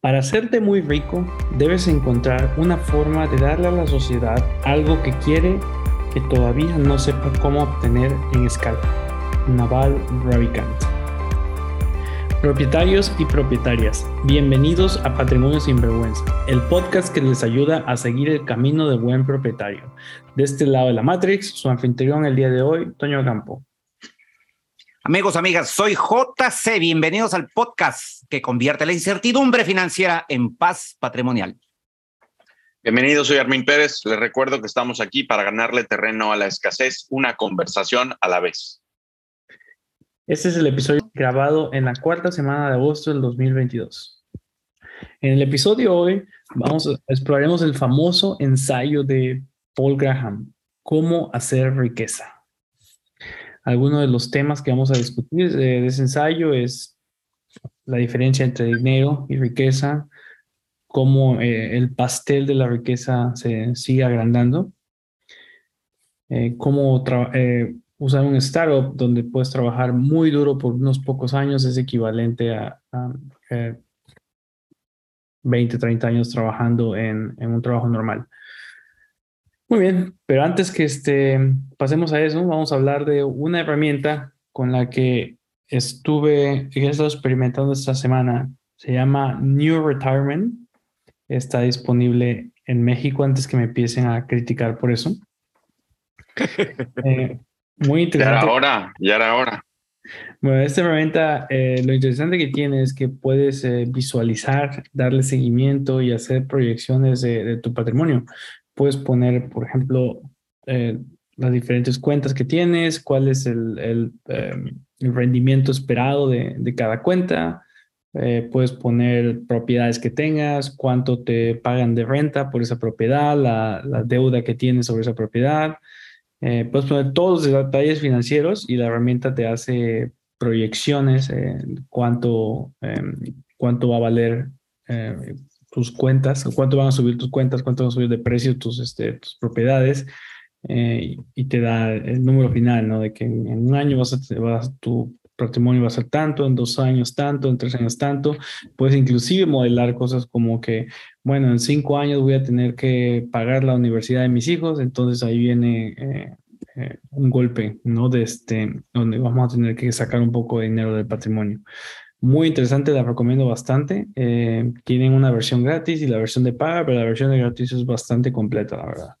Para hacerte muy rico, debes encontrar una forma de darle a la sociedad algo que quiere que todavía no sepa cómo obtener en escala. Naval Ravikant. Propietarios y propietarias, bienvenidos a Patrimonio Sin Vergüenza, el podcast que les ayuda a seguir el camino de buen propietario. De este lado de la Matrix, su anfitrión el día de hoy, Toño Campo. Amigos, amigas, soy JC. Bienvenidos al podcast que convierte la incertidumbre financiera en paz patrimonial. Bienvenidos, soy Armin Pérez. Les recuerdo que estamos aquí para ganarle terreno a la escasez, una conversación a la vez. Este es el episodio grabado en la cuarta semana de agosto del 2022. En el episodio hoy vamos exploraremos el famoso ensayo de Paul Graham, cómo hacer riqueza. Algunos de los temas que vamos a discutir de, ese ensayo es la diferencia entre dinero y riqueza, cómo eh, el pastel de la riqueza se sigue agrandando, eh, cómo eh, usar un startup donde puedes trabajar muy duro por unos pocos años es equivalente a, 20, 30 años trabajando en un trabajo normal. Muy bien, pero antes que este, pasemos a eso, vamos a hablar de una herramienta con la que estuve, he estado experimentando esta semana. Se llama New Retirement. Está disponible en México antes que me empiecen a criticar por eso. Eh, muy interesante. Ya era hora, ya era hora. Bueno, esta herramienta, eh, lo interesante que tiene es que puedes eh, visualizar, darle seguimiento y hacer proyecciones de, tu patrimonio puedes poner, por ejemplo, eh, las diferentes cuentas que tienes, cuál es el, em, rendimiento esperado de, cada cuenta. Eh, puedes poner propiedades que tengas, cuánto te pagan de renta por esa propiedad, la, deuda que tienes sobre esa propiedad. Eh, puedes poner todos los detalles financieros y la herramienta te hace proyecciones cuánto, em, cuánto va a valer tus cuentas, cuánto van a subir tus cuentas, cuánto van a subir de precio tus, este, tus propiedades eh, y te da el número final, ¿no? De que en, un año vas a, vas, tu patrimonio va a ser tanto, en dos años tanto, en tres años tanto. Puedes inclusive modelar cosas como que, bueno, en cinco años voy a tener que pagar la universidad de mis hijos, entonces ahí viene eh, eh, un golpe, ¿no? De este, donde vamos a tener que sacar un poco de dinero del patrimonio. Muy interesante, la recomiendo bastante. Eh, tienen una versión gratis y la versión de paga, pero la versión de gratis es bastante completa, la verdad.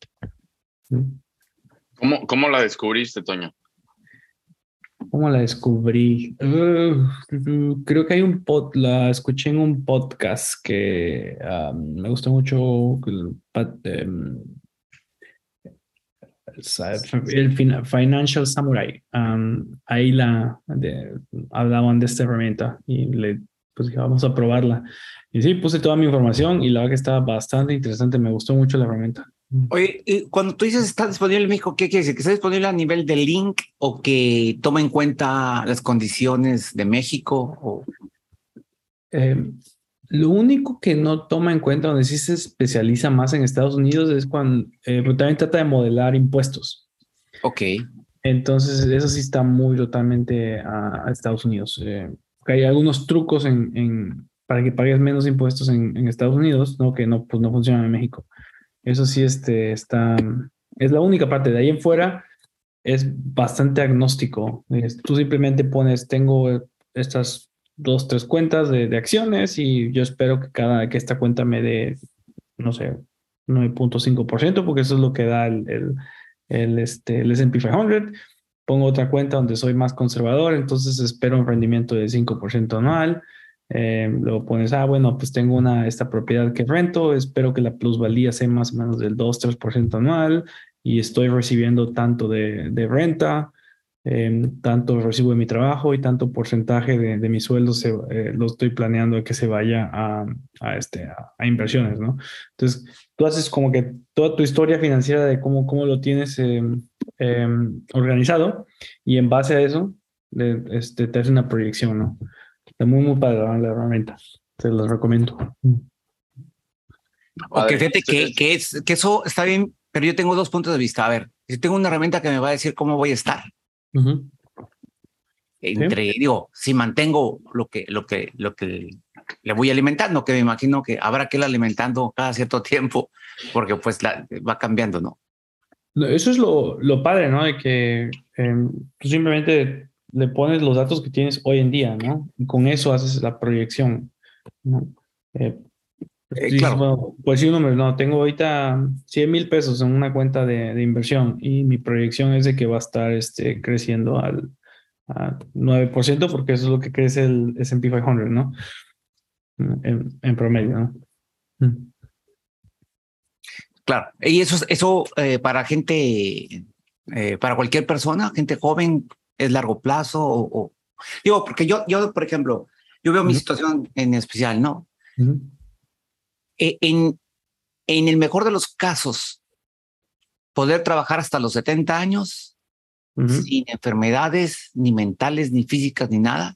¿Cómo, cómo la descubriste, Toño? ¿Cómo la descubrí? creo que hay un pod, la escuché en un podcast que ah, me gustó mucho. El Financial Samurai. ahí la hablaban de esta herramienta y le pues dije, vamos a probarla. Y sí, puse toda mi información y la verdad que estaba bastante interesante. Me gustó mucho la herramienta. Oye, cuando tú dices está disponible en México, ¿qué quiere decir? ¿Que está disponible a nivel de link o que toma en cuenta las condiciones de México? O... Eh, lo único que no toma en cuenta, donde sí se especializa más en Estados Unidos, es cuando eh, también trata de modelar impuestos. Ok. Entonces, eso sí está muy totalmente a, Estados Unidos. Eh, hay algunos trucos en, en, para que pagues menos impuestos en, en, Estados Unidos, ¿no? Que no, pues no funcionan en México. Eso sí este, está, es la única parte. De ahí en fuera es bastante agnóstico. tú simplemente pones, tengo estas dos, tres cuentas de, acciones y yo espero que cada que esta cuenta me dé, no sé, 9.5%, porque eso es lo que da el, el, el, este, el S&P 500. Pongo otra cuenta donde soy más conservador, entonces espero un rendimiento de 5% anual. Eh, luego pones, ah, bueno, pues tengo una, esta propiedad que rento, espero que la plusvalía sea más o menos del 2-3% anual y estoy recibiendo tanto de, de renta. Em, tanto recibo de mi trabajo y tanto porcentaje de, de mi sueldo se, eh, lo estoy planeando que se vaya a, a este, a, inversiones, ¿no? Entonces, tú haces como que toda tu historia financiera de cómo, cómo lo tienes em, organizado y en base a eso este, te hace una proyección, ¿no? Está muy, muy padre la herramienta. Se los recomiendo. Ok, fíjate que, que, es, que eso está bien, pero yo tengo dos puntos de vista. A ver, si tengo una herramienta que me va a decir cómo voy a estar. Entre, digo, si mantengo lo que, lo que, lo que le voy alimentando, que me imagino que habrá que ir alimentando cada cierto tiempo, porque pues la, va cambiando, ¿no? Eso es lo, lo padre, ¿no? De que em, tú simplemente le pones los datos que tienes hoy en día, ¿no? Y con eso haces la proyección, ¿no? Eh, eh, claro. pues sí, un número, no, tengo ahorita 100 mil pesos en una cuenta de, de, inversión y mi proyección es de que va a estar este, creciendo al, 9% porque eso es lo que crece el S&P 500, ¿no? En, en promedio, ¿no? Mm. Claro, y eso, eso eh, para gente, eh, para cualquier persona, gente joven, es largo plazo o, digo, porque yo, yo, por ejemplo, yo veo mi situación en especial, ¿no? En, en el mejor de los casos, poder trabajar hasta los 70 años sin enfermedades ni mentales, ni físicas, ni nada.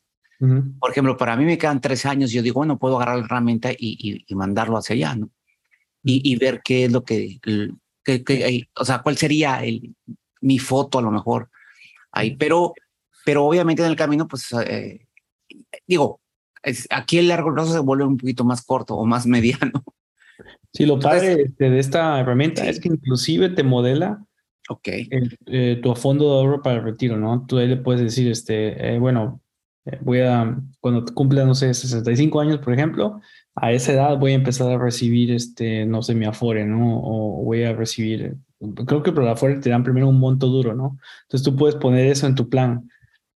Por ejemplo, para mí me quedan 13 años, yo digo, bueno, puedo agarrar la herramienta y, y mandarlo hacia allá, ¿no? y, ver qué es lo que, que, o sea, cuál sería el, mi foto a lo mejor ahí. Pero, pero obviamente en el camino, pues, eh, digo, aquí el largo plazo se vuelve un poquito más corto o más mediano. Sí, lo padre este, de esta herramienta es que inclusive te modela okay. Eh, tu fondo de ahorro para el retiro, ¿no? Tú ahí le puedes decir, este, eh, bueno, voy a, cuando cumpla, no sé, 65 años, por ejemplo, a esa edad voy a empezar a recibir, este, no sé, mi Afore, ¿no? O voy a recibir, creo que por la Afore te dan primero un monto duro, ¿no? Entonces tú puedes poner eso en tu plan.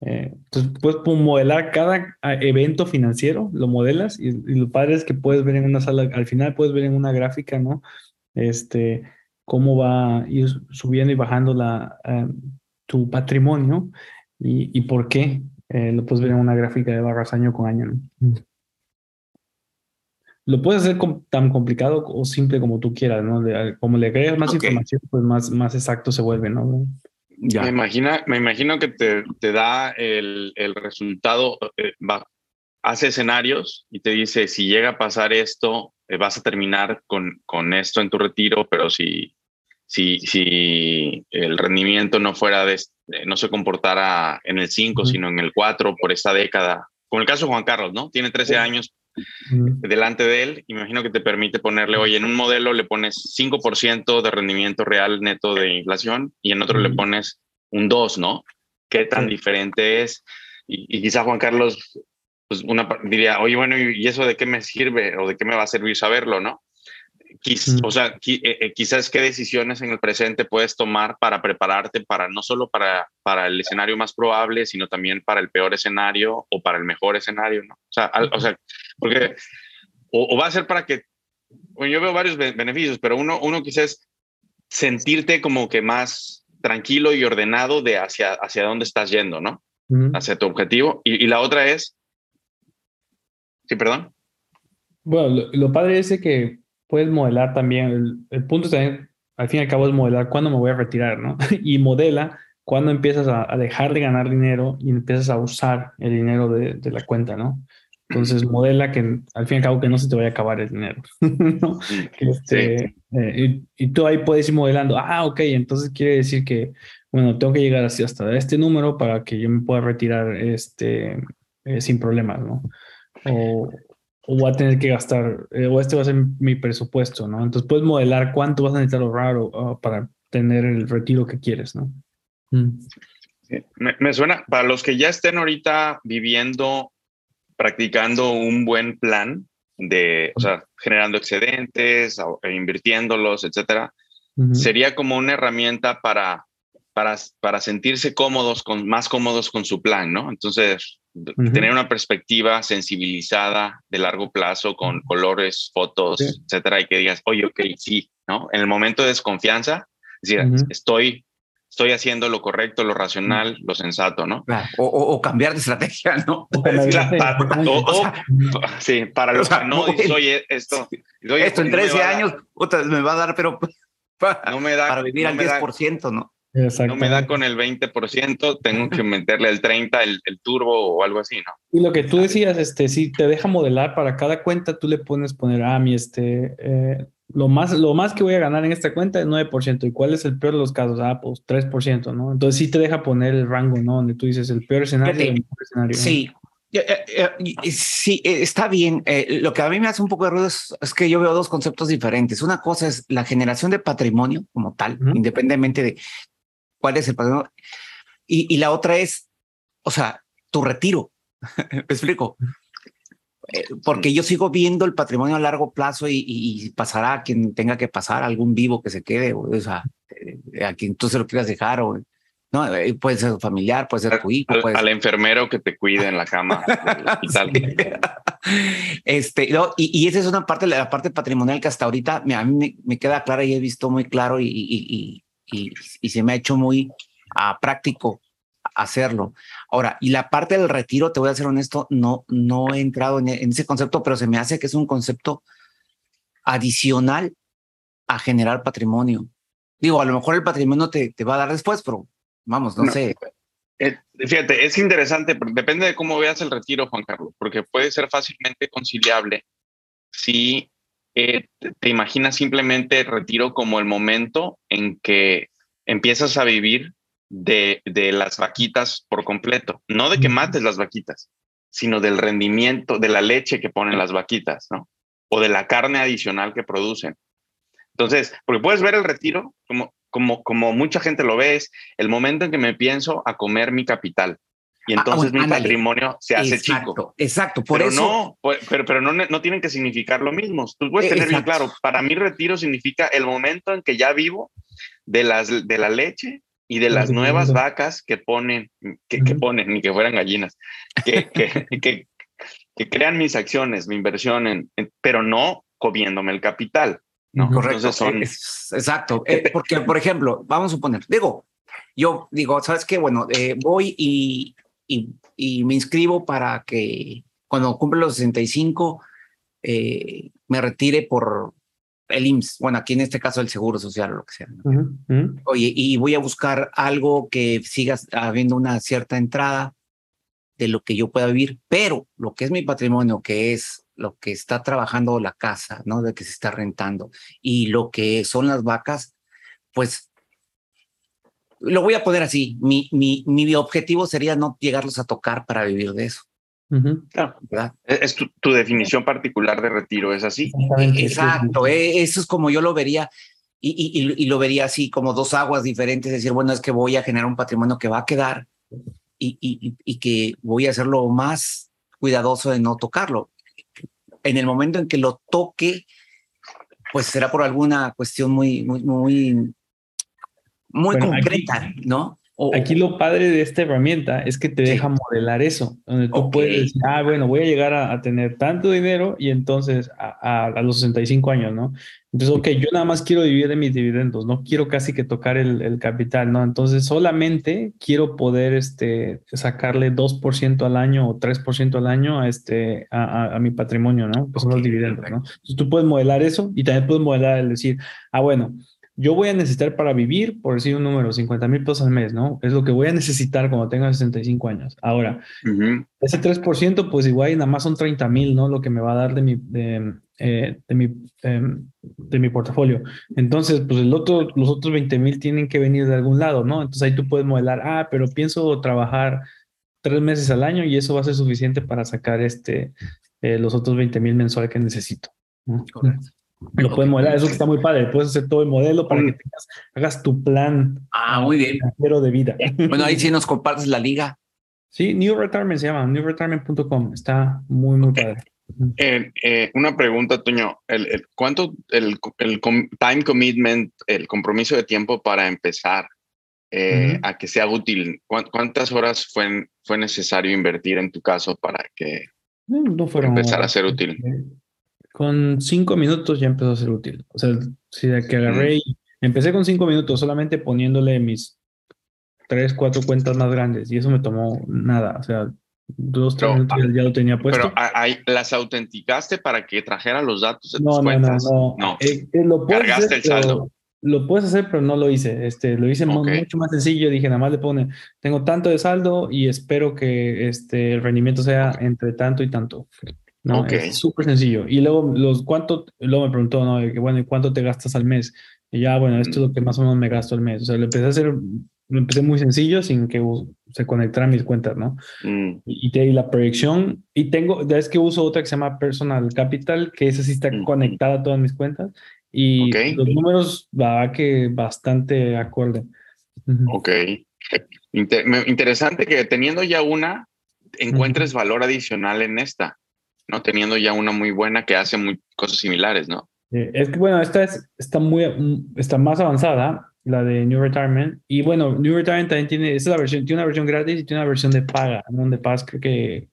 Eh, entonces puedes modelar cada ah, evento financiero, lo modelas y, lo padre es que puedes ver en una sala, al final puedes ver en una gráfica, ¿no? Este, cómo va ir subiendo y bajando la, em, tu patrimonio y, y por qué. Eh, lo puedes ver en una gráfica de barras año con año, ¿no? lo puedes hacer tan complicado o simple como tú quieras, ¿no? como le agregas más información, pues más, más exacto se vuelve, ¿no? Ya. Me, imagina, me imagino que te, te da el, el resultado, eh, va, hace escenarios y te dice, si llega a pasar esto, eh, vas a terminar con, con esto en tu retiro, pero si, si, si el rendimiento no fuera de, no se comportara en el 5, sino en el 4 por esta década, como el caso de Juan Carlos, ¿no? Tiene 13 años, delante de él, imagino que te permite ponerle, oye, en un modelo le pones 5% de rendimiento real neto de inflación y en otro le pones un 2, ¿no? ¿Qué tan diferente es? Y, quizá Juan Carlos pues una, diría, oye, bueno, ¿y eso de qué me sirve o de qué me va a servir saberlo, no? O sea, eh, eh, quizás qué decisiones en el presente puedes tomar para prepararte para no solo para, para el escenario más probable, sino también para el peor escenario o para el mejor escenario, ¿no? O sea, o sea porque o, va a ser para que, bueno, yo veo varios beneficios, pero uno, uno quizás sentirte como que más tranquilo y ordenado de hacia, hacia dónde estás yendo, ¿no? Hacia tu objetivo. Y, la otra es, sí, perdón. Bueno, lo, lo padre es que puedes modelar también, el, punto también, al fin y al cabo, es modelar cuándo me voy a retirar, ¿no? y modela cuándo empiezas a, dejar de ganar dinero y empiezas a usar el dinero de, de, la cuenta, ¿no? Entonces modela que al fin y al cabo que no se te vaya a acabar el dinero, ¿no? Este, eh, y, tú ahí puedes ir modelando, ah, ok, entonces quiere decir que, bueno, tengo que llegar así hasta este número para que yo me pueda retirar este, eh, sin problemas, ¿no? O, o voy a tener que gastar, eh, o este va a ser mi presupuesto, ¿no? Entonces puedes modelar cuánto vas a necesitar ahorrar para tener el retiro que quieres, ¿no? Mm. Me, suena, para los que ya estén ahorita viviendo, practicando un buen plan de, o sea, generando excedentes, e invirtiéndolos, etcétera, sería como una herramienta para, para, para sentirse cómodos, con, más cómodos con su plan, ¿no? Entonces, tener una perspectiva sensibilizada de largo plazo con colores, fotos, etcétera, y que digas, oye, ok, sí, ¿no? En el momento de desconfianza, es decir, estoy, estoy haciendo lo correcto, lo racional, lo sensato, ¿no? O, cambiar de estrategia, ¿no? sí, para los que no soy esto. esto en 13 años, me va a dar, pero no me da, para vivir al 10%, ¿no? No me da con el 20%, tengo que meterle el 30, el, el, turbo o algo así, ¿no? Y lo que tú decías, este, si te deja modelar para cada cuenta, tú le pones poner, ah, mi, este, eh, lo, más, lo más que voy a ganar en esta cuenta es 9%. ¿Y cuál es el peor de los casos? Ah, pues 3%, ¿no? Entonces sí te deja poner el rango, ¿no? Donde tú dices el peor escenario y el mejor escenario. Sí, Sí, está bien. lo que a mí me hace un poco de ruido es, que yo veo dos conceptos diferentes. Una cosa es la generación de patrimonio como tal, independientemente de cuál es el patrimonio. Y, la otra es, o sea, tu retiro. ¿Me explico? porque yo sigo viendo el patrimonio a largo plazo y, pasará a quien tenga que pasar, algún vivo que se quede, o, sea, a quien tú se lo quieras dejar, o ¿no? Eh, puede ser familiar, puede ser tu hijo. Al, enfermero que te cuide en la cama Este, y, esa es una parte, la parte patrimonial que hasta ahorita a mí me, queda clara y he visto muy claro y, y se me ha hecho muy uh, práctico hacerlo. Ahora, y la parte del retiro, te voy a ser honesto, no, no he entrado en, en ese concepto, pero se me hace que es un concepto adicional a generar patrimonio. Digo, a lo mejor el patrimonio te, te va a dar después, pero Vamos, no, sé. Eh, fíjate, es interesante, depende de cómo veas el retiro, Juan Carlos, porque puede ser fácilmente conciliable si eh, te imaginas simplemente el retiro como el momento en que empiezas a vivir de, de las vaquitas por completo, no de que mates las vaquitas, sino del rendimiento, de la leche que ponen las vaquitas, ¿no? O de la carne adicional que producen. Entonces, porque puedes ver el retiro como, como, como mucha gente lo ve, es el momento en que me pienso a comer mi capital. Y ah, entonces mi patrimonio se hace chico. Exacto, por pero eso. No, pero, pero no, no tienen que significar lo mismo. Tú puedes tener bien claro, para mí retiro significa el momento en que ya vivo de, las, de la leche y de las nuevas vacas que ponen, que, que ponen, ni que fueran gallinas, que, que, que, crean mis acciones, mi inversión, en, pero no comiéndome el capital. ¿no? Correcto. Son... exacto. Eh, porque, por ejemplo, vamos a suponer, digo, yo digo, ¿sabes qué? Bueno, eh, voy y, y, me inscribo para que cuando cumple los 65 eh, me retire por el IMSS, bueno, aquí en este caso el Seguro Social o lo que sea. Oye, y voy a buscar algo que siga habiendo una cierta entrada de lo que yo pueda vivir, pero lo que es mi patrimonio, que es lo que está trabajando la casa, ¿no? De que se está rentando y lo que son las vacas, pues lo voy a poner así. Mi, mi, mi objetivo sería no llegarlos a tocar para vivir de eso. claro. ¿verdad? E, es tu, tu, definición particular de retiro, es así. Exacto, e, eso es como yo lo vería. Y, y, y, lo vería así como dos aguas diferentes, decir, bueno, es que voy a generar un patrimonio que va a quedar y, y, y que voy a hacerlo más cuidadoso de no tocarlo en el momento en que lo toque, pues será por alguna cuestión muy, muy, muy, muy concreta, ¿no? Aquí lo padre de esta herramienta es que te deja modelar eso, donde tú puedes decir, ah, bueno, voy a llegar a, tener tanto dinero y entonces a, a, los 65 años, ¿no? Entonces, ok, yo nada más quiero vivir de mis dividendos, no quiero casi que tocar el, el capital, ¿no? Entonces, solamente quiero poder este, sacarle 2% al año o 3% al año a, este, a, mi patrimonio, ¿no? Que son los dividendos, ¿no? Entonces, tú puedes modelar eso y también puedes modelar el decir, ah, bueno, yo voy a necesitar para vivir, por decir un número, 50 mil pesos al mes, ¿no? Es lo que voy a necesitar cuando tenga 65 años. Ahora, ese 3%, pues igual nada más son 30 mil, ¿no? Lo que me va a dar de mi, de, eh, mi, em, de mi portafolio. Entonces, pues el otro, los otros 20 mil tienen que venir de algún lado, ¿no? Entonces ahí tú puedes modelar, ah, pero pienso trabajar tres meses al año y eso va a ser suficiente para sacar este, eh, los otros 20 mil mensuales que necesito. Correcto. Lo puedes modelar, eso está muy padre. Puedes hacer todo el modelo para que hagas tu plan. Ah, muy bien. de vida. Bueno, ahí sí nos compartes la liga. Sí, New Retirement se llama, newretirement.com. Está muy, muy padre. Eh, eh, una pregunta, Toño. El, ¿Cuánto el, el, time commitment, el compromiso de tiempo para empezar eh, a que sea útil? ¿Cuántas horas fue, fue necesario invertir en tu caso para que no empezara a ser útil? Con cinco minutos ya empezó a ser útil. O sea, si de que agarré y empecé con cinco minutos solamente poniéndole mis tres, cuatro cuentas más grandes y eso me tomó nada. O sea, dos, tres minutos ya, lo tenía puesto. Pero ahí, las autenticaste para que trajera los datos de tus cuentas. No, no, no. Eh, eh, lo Cargaste el saldo. Lo puedes hacer, pero no lo hice. Este, lo hice mucho más sencillo. Dije, nada más le pone, tengo tanto de saldo y espero que este, el rendimiento sea entre tanto y tanto. ¿No? Es súper sencillo. Y luego, los, ¿cuánto? Luego me preguntó, ¿no? Que, bueno, ¿y cuánto te gastas al mes? Y ya, bueno, esto es lo que más o menos me gasto al mes. O sea, lo empecé a hacer lo empecé muy sencillo sin que se conectaran mis cuentas, ¿no? Mm. Y, te la proyección, y tengo, ya es que uso otra que se llama Personal Capital, que esa sí está Mm. conectada a todas mis cuentas, y los números va que bastante acorde. Ok. Inter- interesante que teniendo ya una, encuentres valor adicional en esta, ¿no? Teniendo ya una muy buena que hace muy, cosas similares, ¿no? Es que bueno, esta es, está muy está más avanzada, la de New Retirement. Y bueno, New Retirement también tiene, esa es la versión, tiene una versión gratis y tiene una versión de paga, donde pagas creo que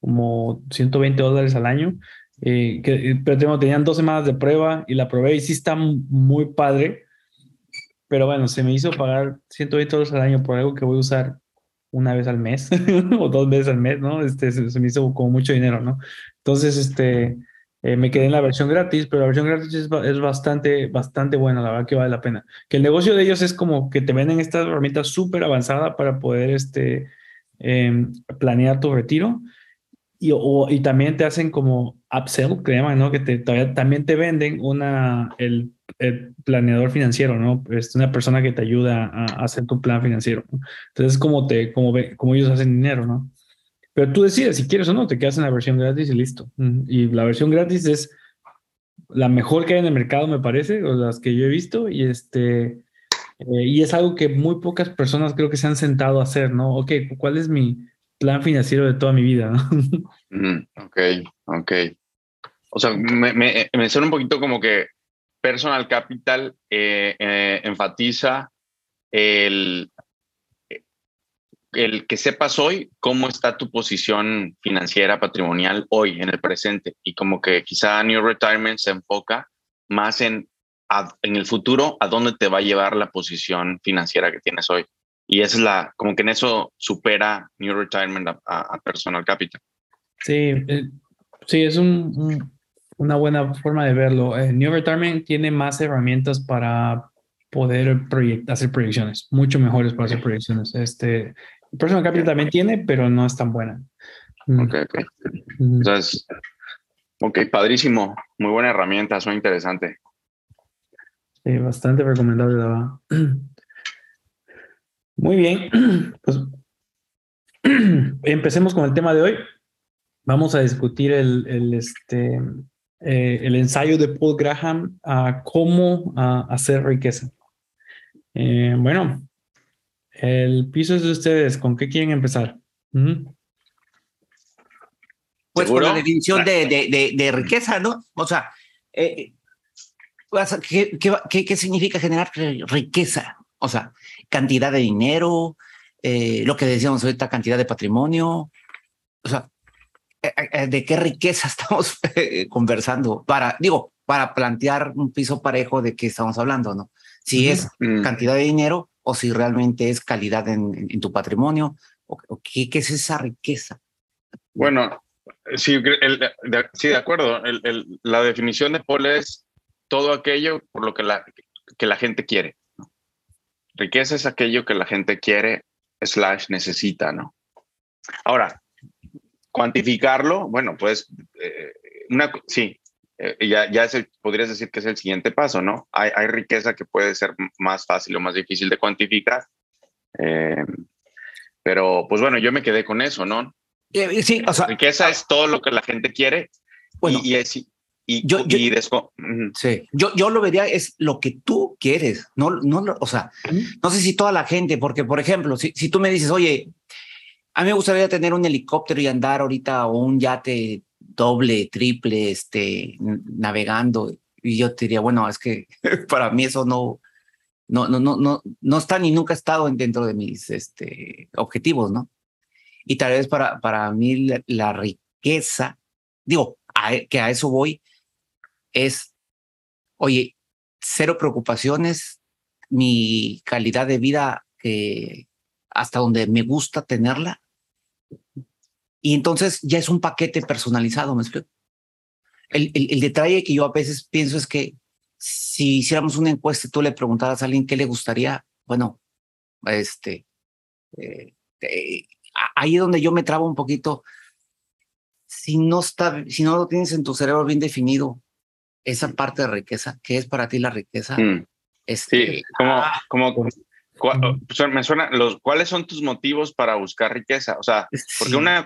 como 120 dólares al año. eh, que, pero tengo- tenían dos semanas de prueba y la probé y sí está muy padre. Pero bueno, se me hizo pagar 120 dólares al año por algo que voy a usar una vez al mes o dos veces al mes, ¿no? Este, se, me hizo como mucho dinero, ¿no? Entonces, este, eh, me quedé en la versión gratis, pero la versión gratis es, ba- es bastante, bastante buena, la verdad que vale la pena. Que el negocio de ellos es como que te venden esta herramienta súper avanzada para poder este, em, planear tu retiro. Y, o- y también te hacen como upsell, que ¿no? Que también te venden una, el, el planeador financiero, ¿no? Es una persona que te ayuda a, hacer tu plan financiero. ¿no? Entonces, como, te, como, ve- como ellos hacen dinero, ¿no? Pero tú decides si quieres o no, te quedas en la versión gratis y listo. Y la versión gratis es la mejor que hay en el mercado, me parece, o las que yo he visto, y este, eh, y es algo que muy pocas personas creo que se han sentado a hacer, ¿no? Ok, ¿cuál es mi plan financiero de toda mi vida? ok, ok. O sea, me, me, me suena un poquito como que Personal Capital eh, eh, enfatiza el, el que sepas hoy cómo está tu posición financiera, patrimonial hoy, en el presente. Y como que quizá New Retirement se enfoca más en, a- en el futuro, a dónde te va a llevar la posición financiera que tienes hoy. Y esa es la, como que en eso supera New Retirement a, a- a Personal Capital. Sí, eh, sí, es un, un- una buena forma de verlo. Eh, New Retirement tiene más herramientas para poder proyect- hacer proyecciones, mucho mejores para hacer proyecciones. Este, Personal Capital también tiene, pero no es tan buena. Mm, Ok, ok. Entonces, ok, padrísimo. Muy buena herramienta, suena interesante. Sí, bastante recomendable, la verdad. Muy bien, pues empecemos con el tema de hoy. Vamos a discutir el, el, este, eh, el ensayo de Paul Graham a cómo a hacer riqueza. Eh, bueno, el piso es de ustedes. ¿Con qué quieren empezar? Pues ¿Seguro? con la definición de, de, de, de riqueza, ¿no? O sea, eh, ¿qué, qué, qué- qué significa generar riqueza? O sea, cantidad de dinero, eh, lo que decíamos ahorita, cantidad de patrimonio. O sea, ¿de qué riqueza estamos eh, conversando? Para, digo, para plantear un piso parejo de qué estamos hablando, ¿no? Si es Mm, cantidad de dinero o si realmente es calidad en, en- en tu patrimonio, o, o qué, qué es esa riqueza. Bueno, sí, el- de, sí, de acuerdo. El- el- la definición de Paul es todo aquello por lo que la, que la gente quiere. ¿no? Riqueza es aquello que la gente quiere, slash necesita, ¿no? Ahora, cuantificarlo, bueno, pues, eh, una, sí, eh, ya, ya el- podrías decir que es el siguiente paso, ¿no? Hay, hay riqueza que puede ser más fácil o más difícil de cuantificar. eh, pero, pues bueno, yo me quedé con eso, ¿no? Eh, sí, o sea, riqueza es todo lo que la gente quiere bueno, y, y, es- y, Yo- yo- y. Sí, yo, yo lo vería es lo que tú quieres, no, no, o sea, no sé si toda la gente, porque por ejemplo, si, si tú me dices, oye, a mí me gustaría tener un helicóptero y andar ahorita o un yate doble, triple, este, navegando, y yo te diría, bueno, es que para mí eso no, no, no, no, no, no está ni nunca ha estado en- dentro de mis, este, objetivos, ¿no? Y tal vez para, para mí la, la riqueza, digo, a- que a eso voy, es, oye, cero preocupaciones, mi calidad de vida que hasta donde me gusta tenerla. Y entonces ya es un paquete personalizado, ¿me explico? El, el, el detalle que yo a veces pienso es que si hiciéramos una encuesta y tú le preguntaras a alguien qué le gustaría, bueno, este, eh, eh, ahí es donde yo me trabo un poquito. Si no está, si no lo tienes en tu cerebro bien definido, esa parte de riqueza, ¿qué es para ti la riqueza? Mm, Este, Sí, como, ah, como, me suena, los, ¿cuáles son tus motivos para buscar riqueza? O sea, porque una,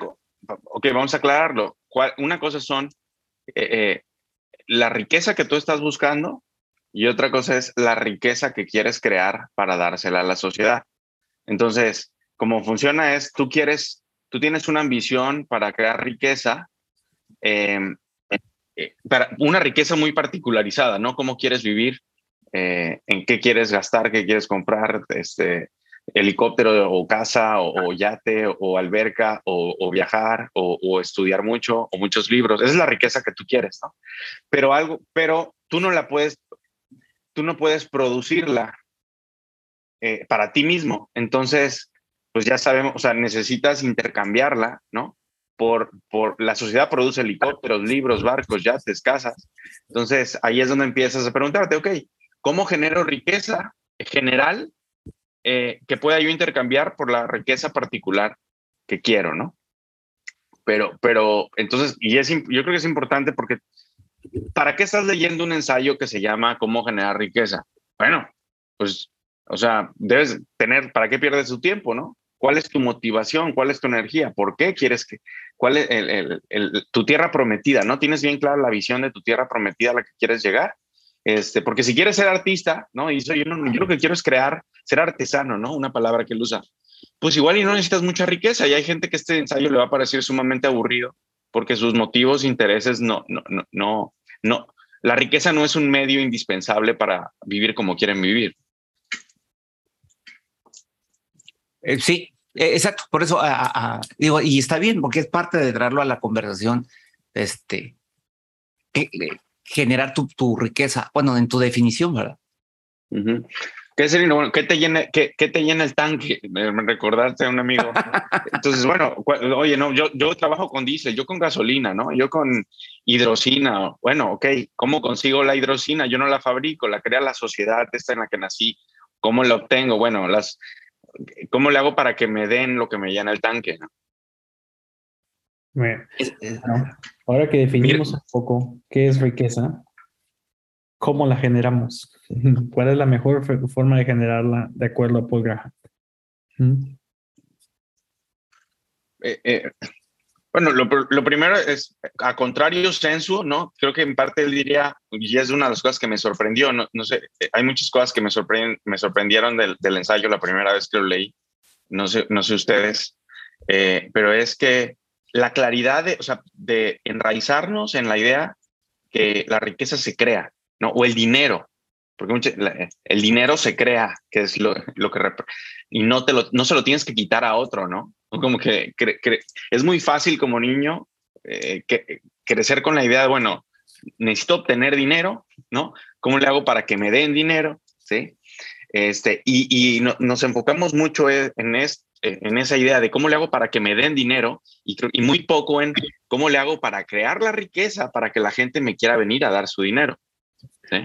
ok, vamos a aclararlo. Una cosa son eh, eh, la riqueza que tú estás buscando y otra cosa es la riqueza que quieres crear para dársela a la sociedad. Entonces, cómo funciona es, tú quieres, tú tienes una ambición para crear riqueza, em, eh, para una riqueza muy particularizada, ¿no? ¿Cómo quieres vivir? ¿En qué quieres gastar? ¿Qué quieres comprar? Este, helicóptero o casa o, yate o, alberca o, viajar o, estudiar mucho o muchos libros. Esa es la riqueza que tú quieres, ¿no? Pero algo, pero tú no la puedes, tú no puedes producirla eh, para ti mismo. Entonces, pues ya sabemos, o sea, necesitas intercambiarla, ¿no? Por, por la sociedad produce helicópteros, libros, barcos, yates, casas. Entonces, ahí es donde empiezas a preguntarte, ok, ¿cómo genero riqueza general eh, que pueda yo intercambiar por la riqueza particular que quiero, ¿no? Pero, pero entonces, y es, yo creo que es importante porque, ¿para qué estás leyendo un ensayo que se llama Cómo generar riqueza? Bueno, pues, o sea, debes tener, ¿para qué pierdes tu tiempo, no? ¿Cuál es tu motivación? ¿Cuál es tu energía? ¿Por qué quieres que, cuál es el, tu tierra prometida? ¿No tienes bien clara la visión de tu tierra prometida a la que quieres llegar? Este, porque si quieres ser artista, ¿no? Y yo, yo lo que quiero es crear, ser artesano, ¿no? Una palabra que él usa. Pues igual y no necesitas mucha riqueza. Y hay gente que este ensayo le va a parecer sumamente aburrido porque sus motivos, intereses, no, no, no, no, no. La riqueza no es un medio indispensable para vivir como quieren vivir. Eh, sí, eh, exacto. Por eso digo, y está bien, porque es parte de traerlo a la conversación. Este, que, generar tu, tu riqueza, bueno, en tu definición, ¿verdad? ¿Qué, bueno, ¿qué, te llena, qué, qué, te llena el tanque? Me recordaste a un amigo. Entonces, bueno, oye, no, yo, yo trabajo con diésel, yo con gasolina, ¿no? Yo con hidrocina. Bueno, ok, ¿cómo consigo la hidrocina? Yo no la fabrico, la crea la sociedad esta en la que nací. ¿Cómo la obtengo? Bueno, las, ¿cómo le hago para que me den lo que me llena el tanque? ¿no? Bueno, ahora que definimos un poco qué es riqueza, ¿cómo la generamos? ¿Cuál es la mejor forma de generarla de acuerdo a Paul Graham? ¿Mm? Eh, eh, bueno, lo, primero es, a contrario censo, ¿no? Creo que en parte él diría, y es una de las cosas que me sorprendió, no, no sé, eh, hay muchas cosas que me, sorprenden, me sorprendieron del, del, ensayo la primera vez que lo leí, no sé, no sé ustedes, pero es que la claridad de, o sea, de enraizarnos en la idea que la riqueza se crea, ¿no? O el dinero, porque el dinero se crea, que es lo, lo que... Y no, te lo, no se lo tienes que quitar a otro, ¿no? Como que, es muy fácil como niño eh, que, crecer con la idea de, bueno, necesito obtener dinero, ¿no? ¿Cómo le hago para que me den dinero? ¿Sí? Este, y, y nos enfocamos mucho en, esto en esa idea de cómo le hago para que me den dinero y, y muy poco en cómo le hago para crear la riqueza para que la gente me quiera venir a dar su dinero.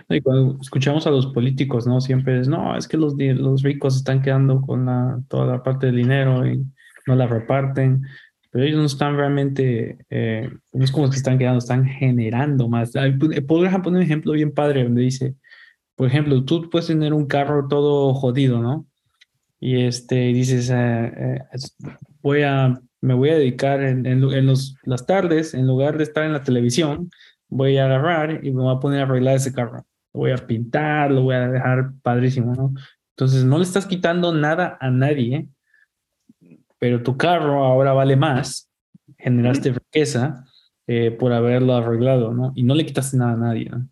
Y cuando escuchamos a los políticos, ¿no? Siempre es, no, es que los, los ricos están quedando con la, toda la parte del dinero y no la reparten, pero ellos no están realmente, eh, no es como que están quedando, están generando más. Paul Graham pone un ejemplo bien padre donde dice, por ejemplo, tú puedes tener un carro todo jodido, ¿no? y este, dices, eh, eh, voy a, me voy a dedicar en, en, los, las tardes, en lugar de estar en la televisión, voy a agarrar y me voy a poner a arreglar ese carro. Lo voy a pintar, lo voy a dejar padrísimo, ¿no? Entonces, no le estás quitando nada a nadie, pero tu carro ahora vale más, generaste riqueza eh, por haberlo arreglado, ¿no? Y no le quitaste nada a nadie, ¿no?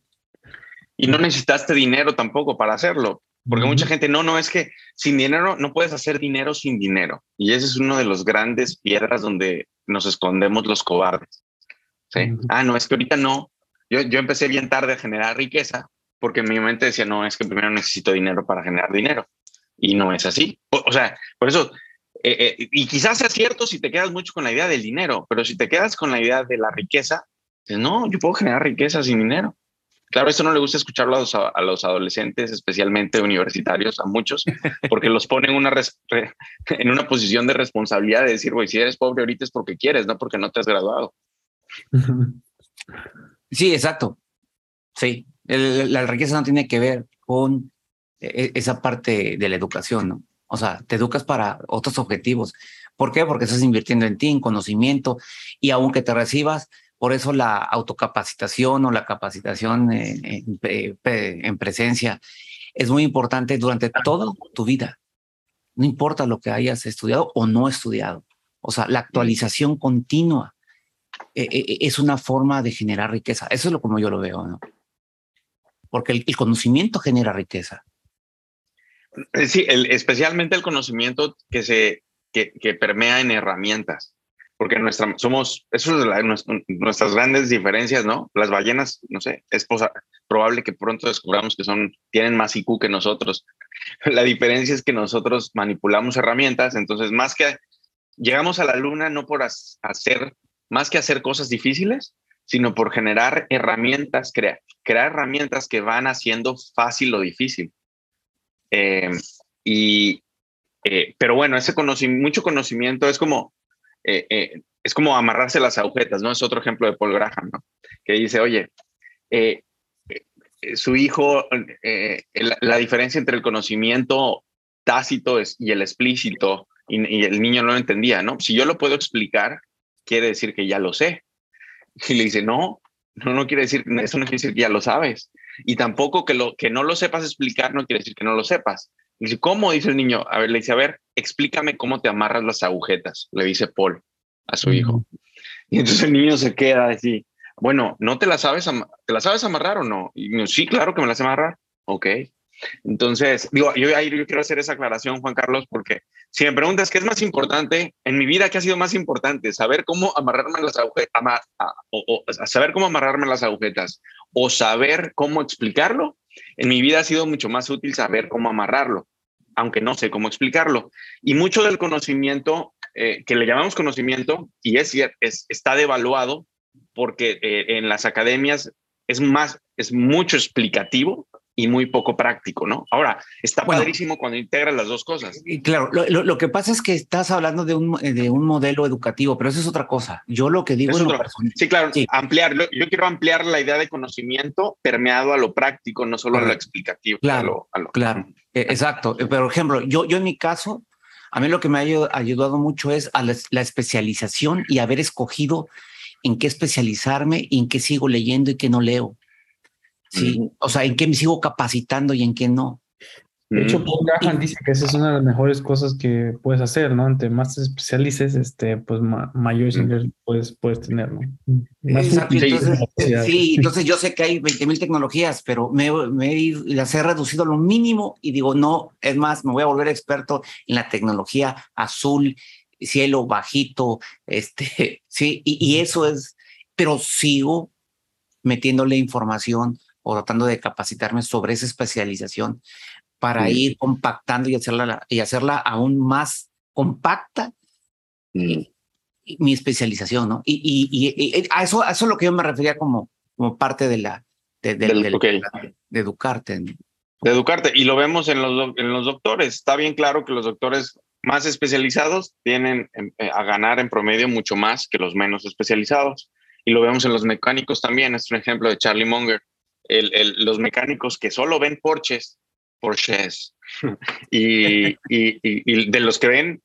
Y no necesitaste dinero tampoco para hacerlo. Porque mucha gente, no, no, es que sin dinero no puedes hacer dinero sin dinero. Y ese es uno de los grandes piedras donde nos escondemos los cobardes. ¿sí? Ah, no, es que ahorita no. Yo, yo empecé bien tarde a generar riqueza porque mi mente decía, no, es que primero necesito dinero para generar dinero. Y no es así. O, sea, por eso, eh, eh, y quizás sea cierto si te quedas mucho con la idea del dinero, pero si te quedas con la idea de la riqueza, pues no, yo puedo generar riqueza sin dinero. Claro, eso no le gusta escucharlo a los, adolescentes, especialmente universitarios, a muchos, porque los ponen en una posición de responsabilidad de decir, güey, si eres pobre ahorita es porque quieres, no porque no te has graduado. Sí, exacto. Sí, la riqueza no tiene que ver con e, e, esa parte de la educación, ¿no? O sea, te educas para otros objetivos. ¿Por qué? Porque estás invirtiendo en ti, en conocimiento, y aunque te recibas, por eso la autocapacitación o la capacitación en, en presencia es muy importante durante toda tu vida. No importa lo que hayas estudiado o no estudiado. O sea, la actualización continua eh, eh, es una forma de generar riqueza. Eso es lo como yo lo veo, ¿no? Porque el, conocimiento genera riqueza. Eh, sí, especialmente el conocimiento que se que, que, permea en herramientas, porque nuestra, somos, eso es nuestras grandes diferencias, ¿no? Las ballenas, no sé, es probable que pronto descubramos que son, tienen más IQ que nosotros. La diferencia es que nosotros manipulamos herramientas, entonces más que llegamos a la luna no por hacer, más que hacer cosas difíciles, sino por generar herramientas, crear, crear herramientas que van haciendo fácil lo difícil. Eh, y, eh, pero bueno, ese conocimiento, mucho conocimiento es como, eh, es como amarrarse las agujetas, ¿no? Es otro ejemplo de Paul Graham, ¿no? Que dice, oye, su hijo, la, diferencia entre el conocimiento tácito y el explícito y, el niño no lo entendía, ¿no? Si yo lo puedo explicar, quiere decir que ya lo sé. Y le dice, no, no, no quiere decir, eso no quiere decir que ya lo sabes. Y tampoco que, lo, que no lo sepas explicar no quiere decir que no lo sepas. Dice, ¿cómo? Dice el niño. A ver, le dice, a ver, explícame cómo te amarras las agujetas, le dice Paul a su hijo. Y entonces el niño se queda así, bueno, ¿no te las sabes, te las sabes amarrar o no? Y dice, sí, claro que me las sé amarrar. Ok. Entonces, digo, yo, yo quiero hacer esa aclaración, Juan Carlos, porque si me preguntas qué es más importante, en mi vida, ¿qué ha sido más importante? Saber cómo amarrarme las agujetas, o, saber cómo amarrarme las agujetas, o saber cómo explicarlo. En mi vida ha sido mucho más útil saber cómo amarrarlo, aunque no sé cómo explicarlo. Y mucho del conocimiento, eh, que le llamamos conocimiento, y es, es está devaluado, porque eh, en las academias es más, es mucho explicativo y muy poco práctico, ¿no? Ahora, está padrísimo cuando integras las dos cosas. Y claro, lo, que pasa es que estás hablando de un, de un modelo educativo, pero eso es otra cosa. Yo lo que digo es... sí, claro, ampliar. Yo quiero ampliar la idea de conocimiento permeado a lo práctico, no solo a lo explicativo. Claro, claro, e, exacto. Eh, por ejemplo, yo, yo en mi caso, a mí lo que me ha ayudado mucho es a la, especialización y haber escogido en qué especializarme y en qué sigo leyendo y qué no leo. Sí, o sea, en qué me sigo capacitando y en qué no. De hecho, Paul Graham dice que esa es una de las mejores cosas que puedes hacer, ¿no? Entre más te especialices, este, pues mayores ingresos puedes, puedes tener, ¿no? Exacto. Entonces, sí, entonces yo sé que hay 20 mil tecnologías, pero me, me las he reducido a lo mínimo y digo, no, es más, me voy a volver experto en la tecnología azul, cielo bajito, este, sí, y, y eso es, pero sigo metiéndole información o tratando de capacitarme sobre esa especialización para ir compactando y hacerla, y hacerla aún más compacta mi especialización, ¿no? Y, a, eso, eso es lo que yo me refería como, como parte de la de, de, educarte. De educarte, y lo vemos en los, en los doctores. Está bien claro que los doctores más especializados tienen eh, a ganar en promedio mucho más que los menos especializados. Y lo vemos en los mecánicos también. Es un ejemplo de Charlie Munger los mecánicos que solo ven Porsches, Porsches, y, y, de los que ven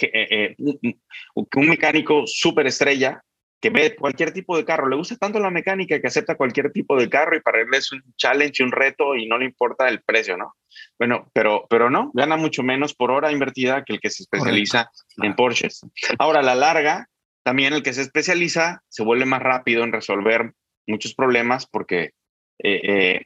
eh, eh, un mecánico súper estrella que ve cualquier tipo de carro, le gusta tanto la mecánica que acepta cualquier tipo de carro y para él es un challenge, un reto y no le importa el precio, ¿no? Bueno, pero, pero no, gana mucho menos por hora invertida que el que se especializa en Porsches. Ahora, a la larga, también el que se especializa se vuelve más rápido en resolver muchos problemas porque eh, eh,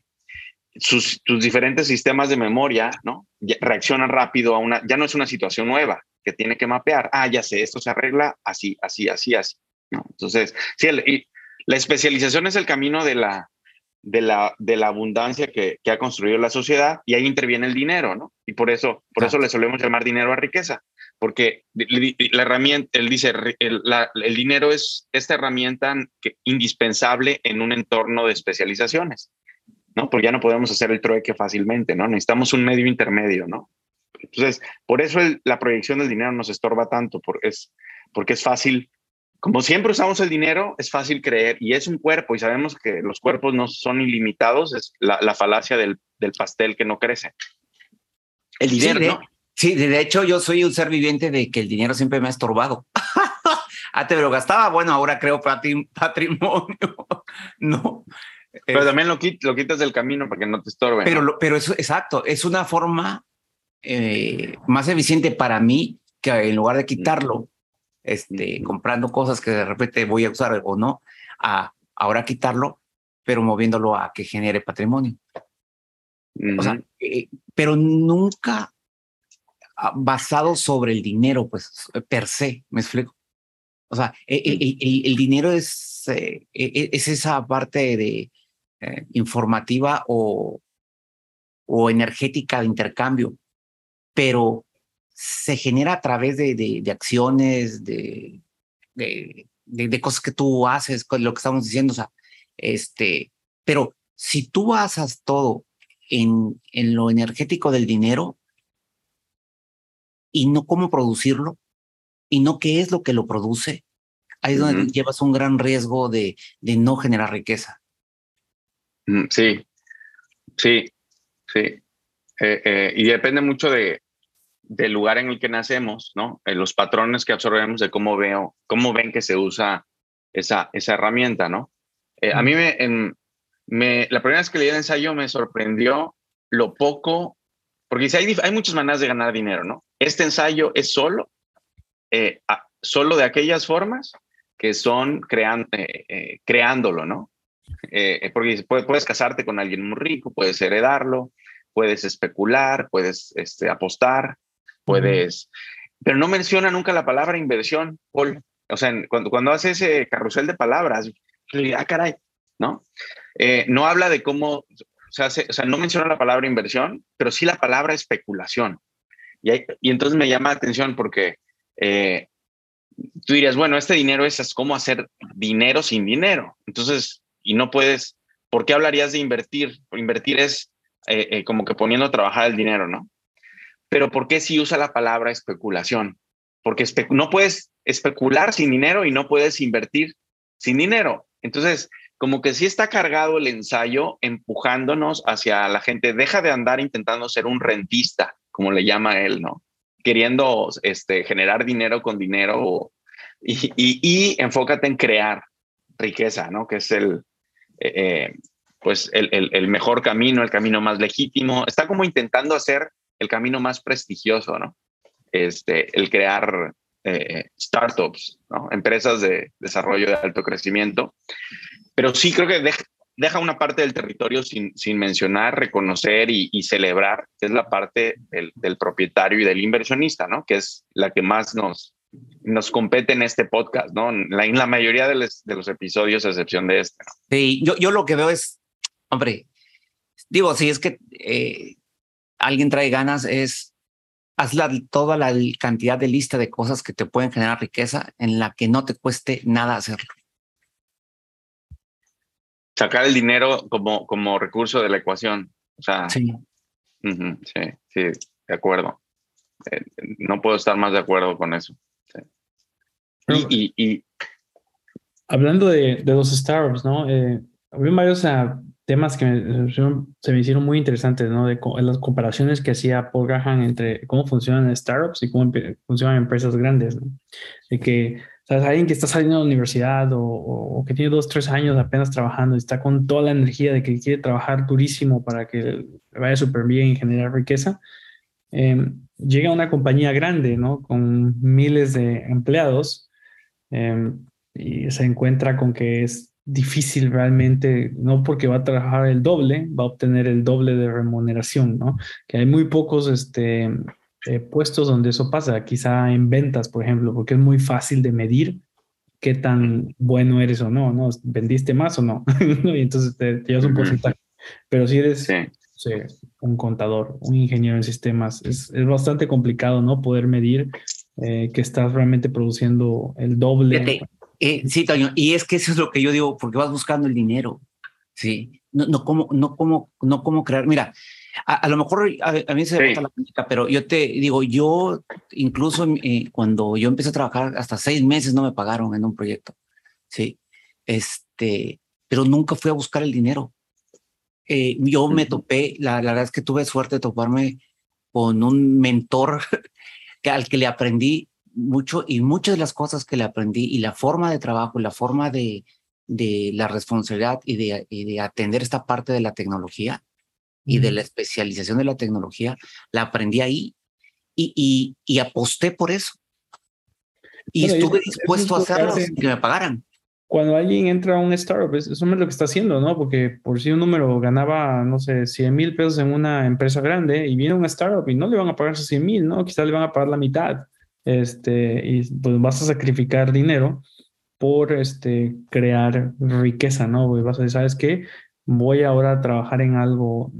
sus, diferentes sistemas de memoria, ¿no? reaccionan rápido a una, ya no es una situación nueva que tiene que mapear. Ah, ya sé, esto se arregla así, así, así, así. ¿no? Entonces, sí, y la especialización es el camino de la, de la, de la abundancia que, que, ha construido la sociedad y ahí interviene el dinero, ¿no? Y por eso, por eso le solemos llamar dinero a riqueza, porque la herramienta, él dice, el, el dinero es esta herramienta que, indispensable en un entorno de especializaciones, ¿no? Porque ya no podemos hacer el trueque fácilmente, ¿no? Necesitamos un medio intermedio, ¿no? Entonces, por eso la proyección del dinero nos estorba tanto, porque es, porque es fácil, como siempre usamos el dinero, es fácil creer, y es un cuerpo, y sabemos que los cuerpos no son ilimitados, es la, la falacia del, del pastel que no crece. El dinero, ¿no? Sí, de hecho yo soy un ser viviente de que el dinero siempre me ha estorbado. ah, te lo gastaba, bueno, ahora creo patrimonio. no. Pero también lo, lo, quitas del camino para que no te estorbe. Pero, pero eso, exacto, es una forma eh, más eficiente para mí que en lugar de quitarlo, este, comprando cosas que de repente voy a usar o no, a ahora quitarlo, pero moviéndolo a que genere patrimonio. O sea, eh, pero nunca basado sobre el dinero, pues per se, me explico. O sea, e, e, el, dinero es, eh, e, es esa parte de eh, informativa o, o energética de intercambio, pero se genera a través de, de, acciones, de, de, de, cosas que tú haces, lo que estamos diciendo, o sea, este, pero si tú basas todo en, en lo energético del dinero, y no cómo producirlo y no qué es lo que lo produce, ahí es donde llevas un gran riesgo de, de no generar riqueza. Mm, sí, sí, sí. Eh, eh, y depende mucho de, del lugar en el que nacemos, ¿no? En los patrones que absorbemos de cómo veo, cómo ven que se usa esa, esa herramienta, ¿no? Eh, a mí me, en, me, la primera vez que leí el ensayo me sorprendió lo poco porque hay, hay muchas maneras de ganar dinero, ¿no? Este ensayo es solo, eh, solo de aquellas formas que son crean, eh, eh, creándolo, ¿no? porque puedes, casarte con alguien muy rico, puedes heredarlo, puedes especular, puedes este, apostar, puedes... Pero no menciona nunca la palabra inversión, Paul. O sea, cuando, cuando hace ese carrusel de palabras, ah, caray, ¿no? no habla de cómo, o sea, no menciona la palabra inversión, pero sí la palabra especulación. Y, entonces me llama la atención porque eh, tú dirías, bueno, este dinero es, es cómo hacer dinero sin dinero. Entonces, y no puedes, ¿por qué hablarías de invertir? Invertir es eh, eh, como que poniendo a trabajar el dinero, ¿no? Pero ¿por qué si usa la palabra especulación? Porque no puedes especular sin dinero y no puedes invertir sin dinero. Entonces, como que sí está cargado el ensayo empujándonos hacia la gente, deja de andar intentando ser un rentista, como le llama él, ¿no? Queriendo este, generar dinero con dinero y, enfócate en crear riqueza, ¿no? Que es el, eh, eh, pues el, el, mejor camino, el camino más legítimo. Está como intentando hacer el camino más prestigioso, ¿no? Este, el crear eh, startups, ¿no? empresas de desarrollo de alto crecimiento pero sí creo que deja, una parte del territorio sin, sin mencionar, reconocer y, celebrar, que es la parte del, propietario y del inversionista, ¿no? Que es la que más nos, nos compete en este podcast, ¿no? La, en la mayoría de los, de los episodios, a excepción de este. Sí, yo, yo lo que veo es, hombre, digo, si es que eh, alguien trae ganas, es haz toda la cantidad de lista de cosas que te pueden generar riqueza en la que no te cueste nada hacerlo sacar el dinero como, como recurso de la ecuación. O sea, sí, sí, sí, de acuerdo. Eh, no puedo estar más de acuerdo con eso. Y, y, hablando de, de, los startups, ¿no? Eh, había varios ah, temas que se me hicieron muy interesantes, ¿no? De las comparaciones que hacía Paul Graham entre cómo funcionan startups y cómo funcionan empresas grandes, ¿no? De que sea, alguien que está saliendo de la universidad o, que tiene dos, tres años apenas trabajando y está con toda la energía de que quiere trabajar durísimo para que vaya súper bien y generar riqueza, em, llega a una compañía grande, ¿no? Con miles de empleados em, y se encuentra con que es difícil realmente, no porque va a trabajar el doble, va a obtener el doble de remuneración, ¿no? Que hay muy pocos este, eh, puestos donde eso pasa, quizá en ventas, por ejemplo, porque es muy fácil de medir qué tan bueno eres o no, ¿no? ¿Vendiste más o no? y entonces te, llevas un porcentaje. Pero si eres un contador, un ingeniero en sistemas, es, es bastante complicado, ¿no? Poder medir eh, que estás realmente produciendo el doble. Eh, sí, Toño, y es que eso es lo que yo digo, porque vas buscando el dinero, ¿sí? No, no, como, no, como, no como crear. Mira, a, lo mejor a, mí se me la crítica, pero yo te digo, yo incluso eh, cuando yo empecé a trabajar, hasta seis meses no me pagaron en un proyecto. Sí. Este, pero nunca fui a buscar el dinero. Eh, yo me topé, la, la, verdad es que tuve suerte de toparme con un mentor que, al que le aprendí mucho y muchas de las cosas que le aprendí y la forma de trabajo, la forma de, de la responsabilidad y de, y de atender esta parte de la tecnología y de la especialización de la tecnología, la aprendí ahí y, y, y aposté por eso. Y estuve dispuesto a hacerlo sin que me pagaran. Cuando alguien entra a un startup, eso es lo que está haciendo, ¿no? Porque por si un número ganaba, no sé, 100 mil pesos en una empresa grande y viene un startup y no le van a pagar esos 100 mil, ¿no? Quizás le van a pagar la mitad. Este, y pues vas a sacrificar dinero por este, crear riqueza, ¿no? Pues vas a decir, ¿sabes qué? Voy ahora a trabajar en algo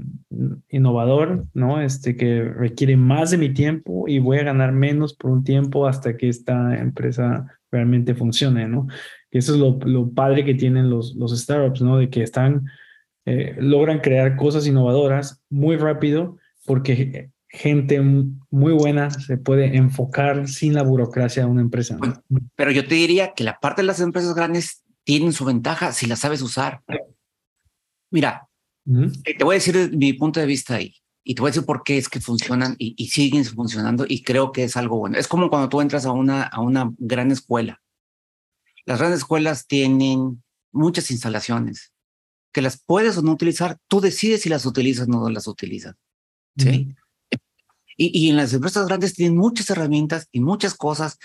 innovador, ¿no? Este, que requiere más de mi tiempo y voy a ganar menos por un tiempo hasta que esta empresa realmente funcione, ¿no? Y eso es lo, lo padre que tienen los, los startups, ¿no? De que están, eh, logran crear cosas innovadoras muy rápido porque gente muy buena se puede enfocar sin la burocracia de una empresa. pero yo te diría que la parte de las empresas grandes tienen su ventaja si la sabes usar. Mira, eh, te voy a decir mi punto de vista ahí y te voy a decir por qué es que funcionan y, y, siguen funcionando y creo que es algo bueno. Es como cuando tú entras a una, a una gran escuela. Las grandes escuelas tienen muchas instalaciones que las puedes o no utilizar. Tú decides si las utilizas o no las utilizas. ¿sí? Y, en las empresas grandes tienen muchas herramientas y muchas cosas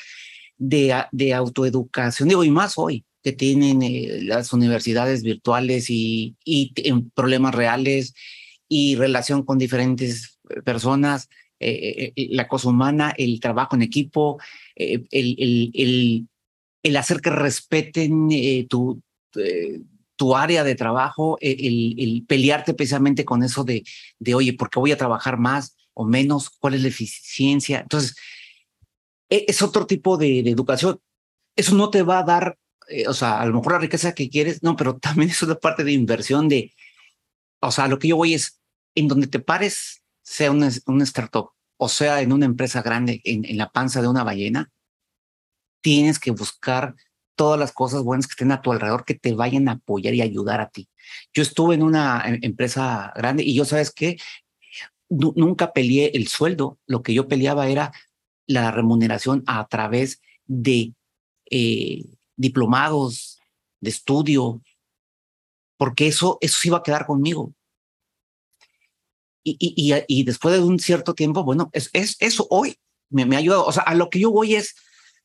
de, de autoeducación, digo, y más hoy, que tienen eh, las universidades virtuales y, y problemas reales y relación con diferentes personas, eh, eh, la cosa humana, el trabajo en equipo, el, el, hacer que respeten tu, tu área de trabajo, el, el, pelearte precisamente con eso de, de, oye, ¿por qué voy a trabajar más? O menos, cuál es la eficiencia. Entonces, e, es otro tipo de, educación. Eso no te va a dar, eh, o sea, a lo mejor la riqueza que quieres, no, pero también es una parte de inversión de, o sea, lo que yo voy es, en donde te pares, sea un, un startup o sea en una empresa grande, en, la panza de una ballena, tienes que buscar todas las cosas buenas que estén a tu alrededor que te vayan a apoyar y ayudar a ti. Yo estuve en una em, empresa grande y yo, ¿sabes qué? Nunca peleé el sueldo, lo que yo peleaba era la remuneración a través de eh, diplomados, de estudio, porque eso, eso iba a quedar conmigo. Y, y, y, después de un cierto tiempo, bueno, es, es eso hoy me, me, ha ayudado. O sea, a lo que yo voy es,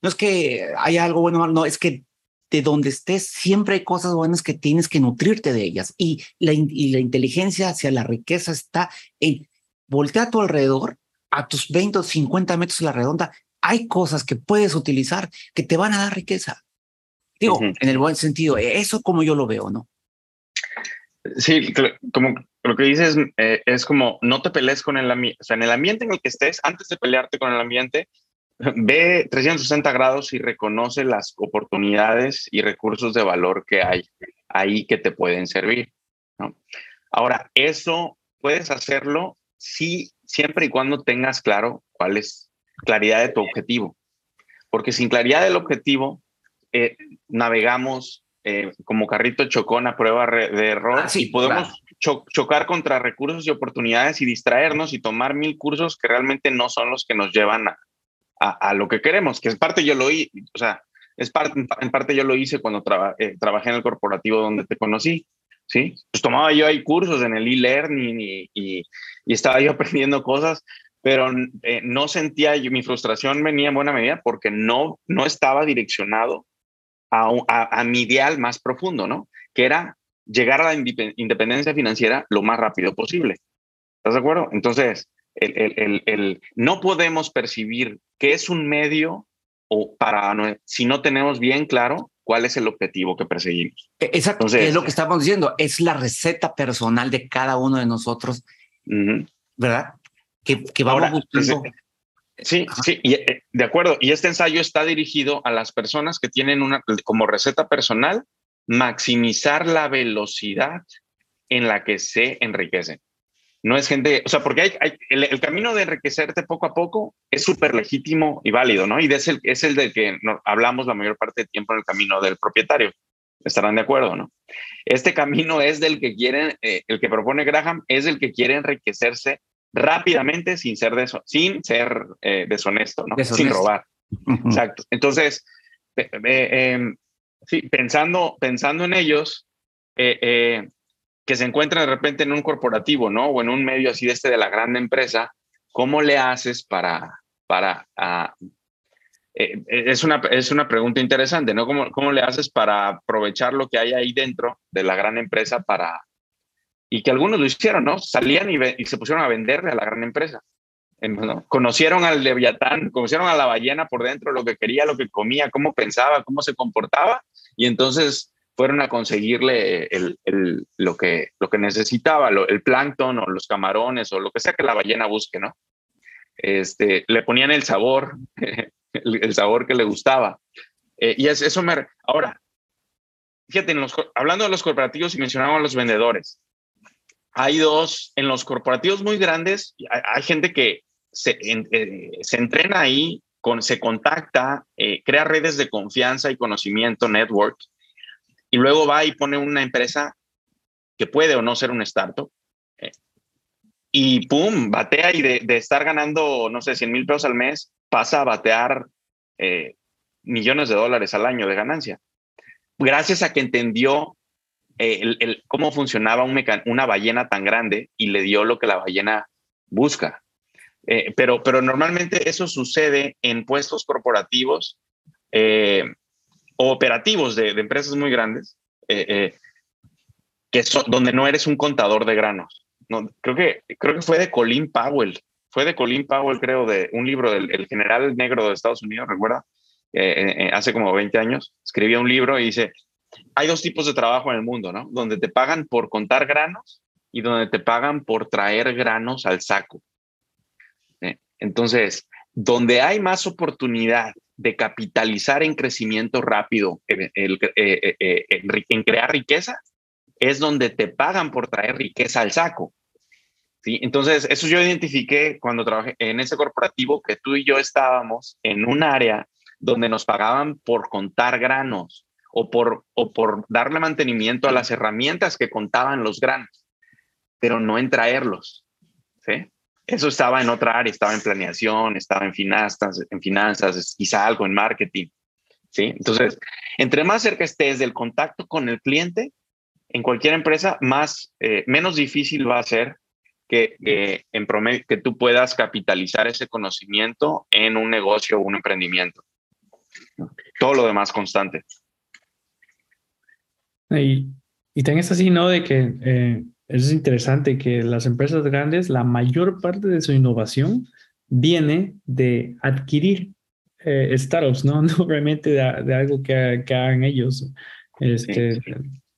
no es que haya algo bueno no, es que de donde estés siempre hay cosas buenas que tienes que nutrirte de ellas. Y la, y la inteligencia hacia la riqueza está en voltea a tu alrededor, a tus 20 o 50 metros a la redonda, hay cosas que puedes utilizar que te van a dar riqueza. Digo, en el buen sentido, eso como yo lo veo, ¿no? Sí, como lo que dices eh, es como no te pelees con el ambiente, o sea, en el ambiente en el que estés, antes de pelearte con el ambiente, ve 360 grados y reconoce las oportunidades y recursos de valor que hay ahí que te pueden servir. ¿no? Ahora, eso puedes hacerlo sí, siempre y cuando tengas claro cuál es claridad de tu objetivo. Porque sin claridad del objetivo, eh, navegamos eh, como carrito chocón a prueba de error ah, y podemos chocar contra recursos y oportunidades y distraernos y tomar mil cursos que realmente no son los que nos llevan a, a, lo que queremos, que es parte yo lo hice, o sea, es parte, en parte yo lo hice cuando eh, trabajé en el corporativo donde te conocí. ¿Sí? Pues tomaba yo ahí cursos en el e-learning y, y, estaba yo aprendiendo cosas, pero eh, no sentía, yo, mi frustración venía en buena medida porque no, no estaba direccionado a, a, mi ideal más profundo, ¿no? Que era llegar a la independencia financiera lo más rápido posible. ¿Estás de acuerdo? Entonces, el, el, el, no podemos percibir qué es un medio o para si no tenemos bien claro cuál es el objetivo que perseguimos. E, exacto, es lo que estamos diciendo, es la receta personal de cada uno de nosotros, ¿verdad? Que, que vamos buscando. Sí, sí, eh, de acuerdo. Y este ensayo está dirigido a las personas que tienen una como receta personal maximizar la velocidad en la que se enriquecen no es gente, o sea, porque hay, el, camino de enriquecerte poco a poco es súper legítimo y válido, ¿no? Y es el, es el del que hablamos la mayor parte del tiempo en el camino del propietario. Estarán de acuerdo, ¿no? Este camino es del que quieren, eh, el que propone Graham es el que quiere enriquecerse rápidamente sin ser, sin ser eh, deshonesto, ¿no? Sin robar. Exacto. Entonces, em, sí, pensando, pensando en ellos, eh, eh, que se encuentran de repente en un corporativo, ¿no? O en un medio así de este de la gran empresa, ¿cómo le haces para, para ah, es, una, es una pregunta interesante, ¿no? ¿Cómo, ¿Cómo le haces para aprovechar lo que hay ahí dentro de la gran empresa para, y que algunos lo hicieron, ¿no? Salían y, se pusieron a venderle a la gran empresa. Conocieron al leviatán, conocieron a la ballena por dentro, lo que quería, lo que comía, cómo pensaba, cómo se comportaba, y entonces fueron a conseguirle el, lo, que, necesitaba, el plancton o los camarones o lo que sea que la ballena busque, ¿no? Este, le ponían el sabor, el, sabor que le gustaba. Eh, y es, eso me... Ahora, fíjate, hablando de los corporativos y mencionamos a los vendedores, hay dos, en los corporativos muy grandes, hay, gente que se, eh, se, entrena ahí, se contacta, eh, crea redes de confianza y conocimiento, network, y luego va y pone una empresa que puede o no ser un startup. Eh, y pum, batea y de, estar ganando, no sé, 100 mil pesos al mes, pasa a batear millones de dólares al año de ganancia. Gracias a que entendió eh, cómo funcionaba un una ballena tan grande y le dio lo que la ballena busca. Eh, pero, pero normalmente eso sucede en puestos corporativos eh, o operativos de, empresas muy grandes, que son, donde no eres un contador de granos. No, creo, que, creo que fue de Colin Powell, fue de Colin Powell, creo, de un libro del el general negro de Estados Unidos, recuerda, hace como 20 años, escribía un libro y dice, hay dos tipos de trabajo en el mundo, ¿no? Donde te pagan por contar granos y donde te pagan por traer granos al saco. ¿Eh? Entonces, donde hay más oportunidad de capitalizar en crecimiento rápido, eh, eh, en crear riqueza, es donde te pagan por traer riqueza al saco. ¿sí? Entonces, eso yo identifiqué cuando trabajé en ese corporativo que tú y yo estábamos en un área donde nos pagaban por contar granos o por, o por darle mantenimiento a las herramientas que contaban los granos, pero no en traerlos. ¿sí? Eso estaba en otra área, estaba en planeación, estaba en finanzas, en finanzas, quizá algo en marketing. ¿sí? Entonces, entre más cerca estés del contacto con el cliente, en cualquier empresa, más, eh, menos difícil va a ser que, que, en promedio, que tú puedas capitalizar ese conocimiento en un negocio o un emprendimiento. Todo lo demás constante. Y, y es así, ¿no? De que eh, es interesante que las empresas grandes, la mayor parte de su innovación viene de adquirir eh, startups, ¿no? No realmente de, algo que, que, hagan ellos. Este,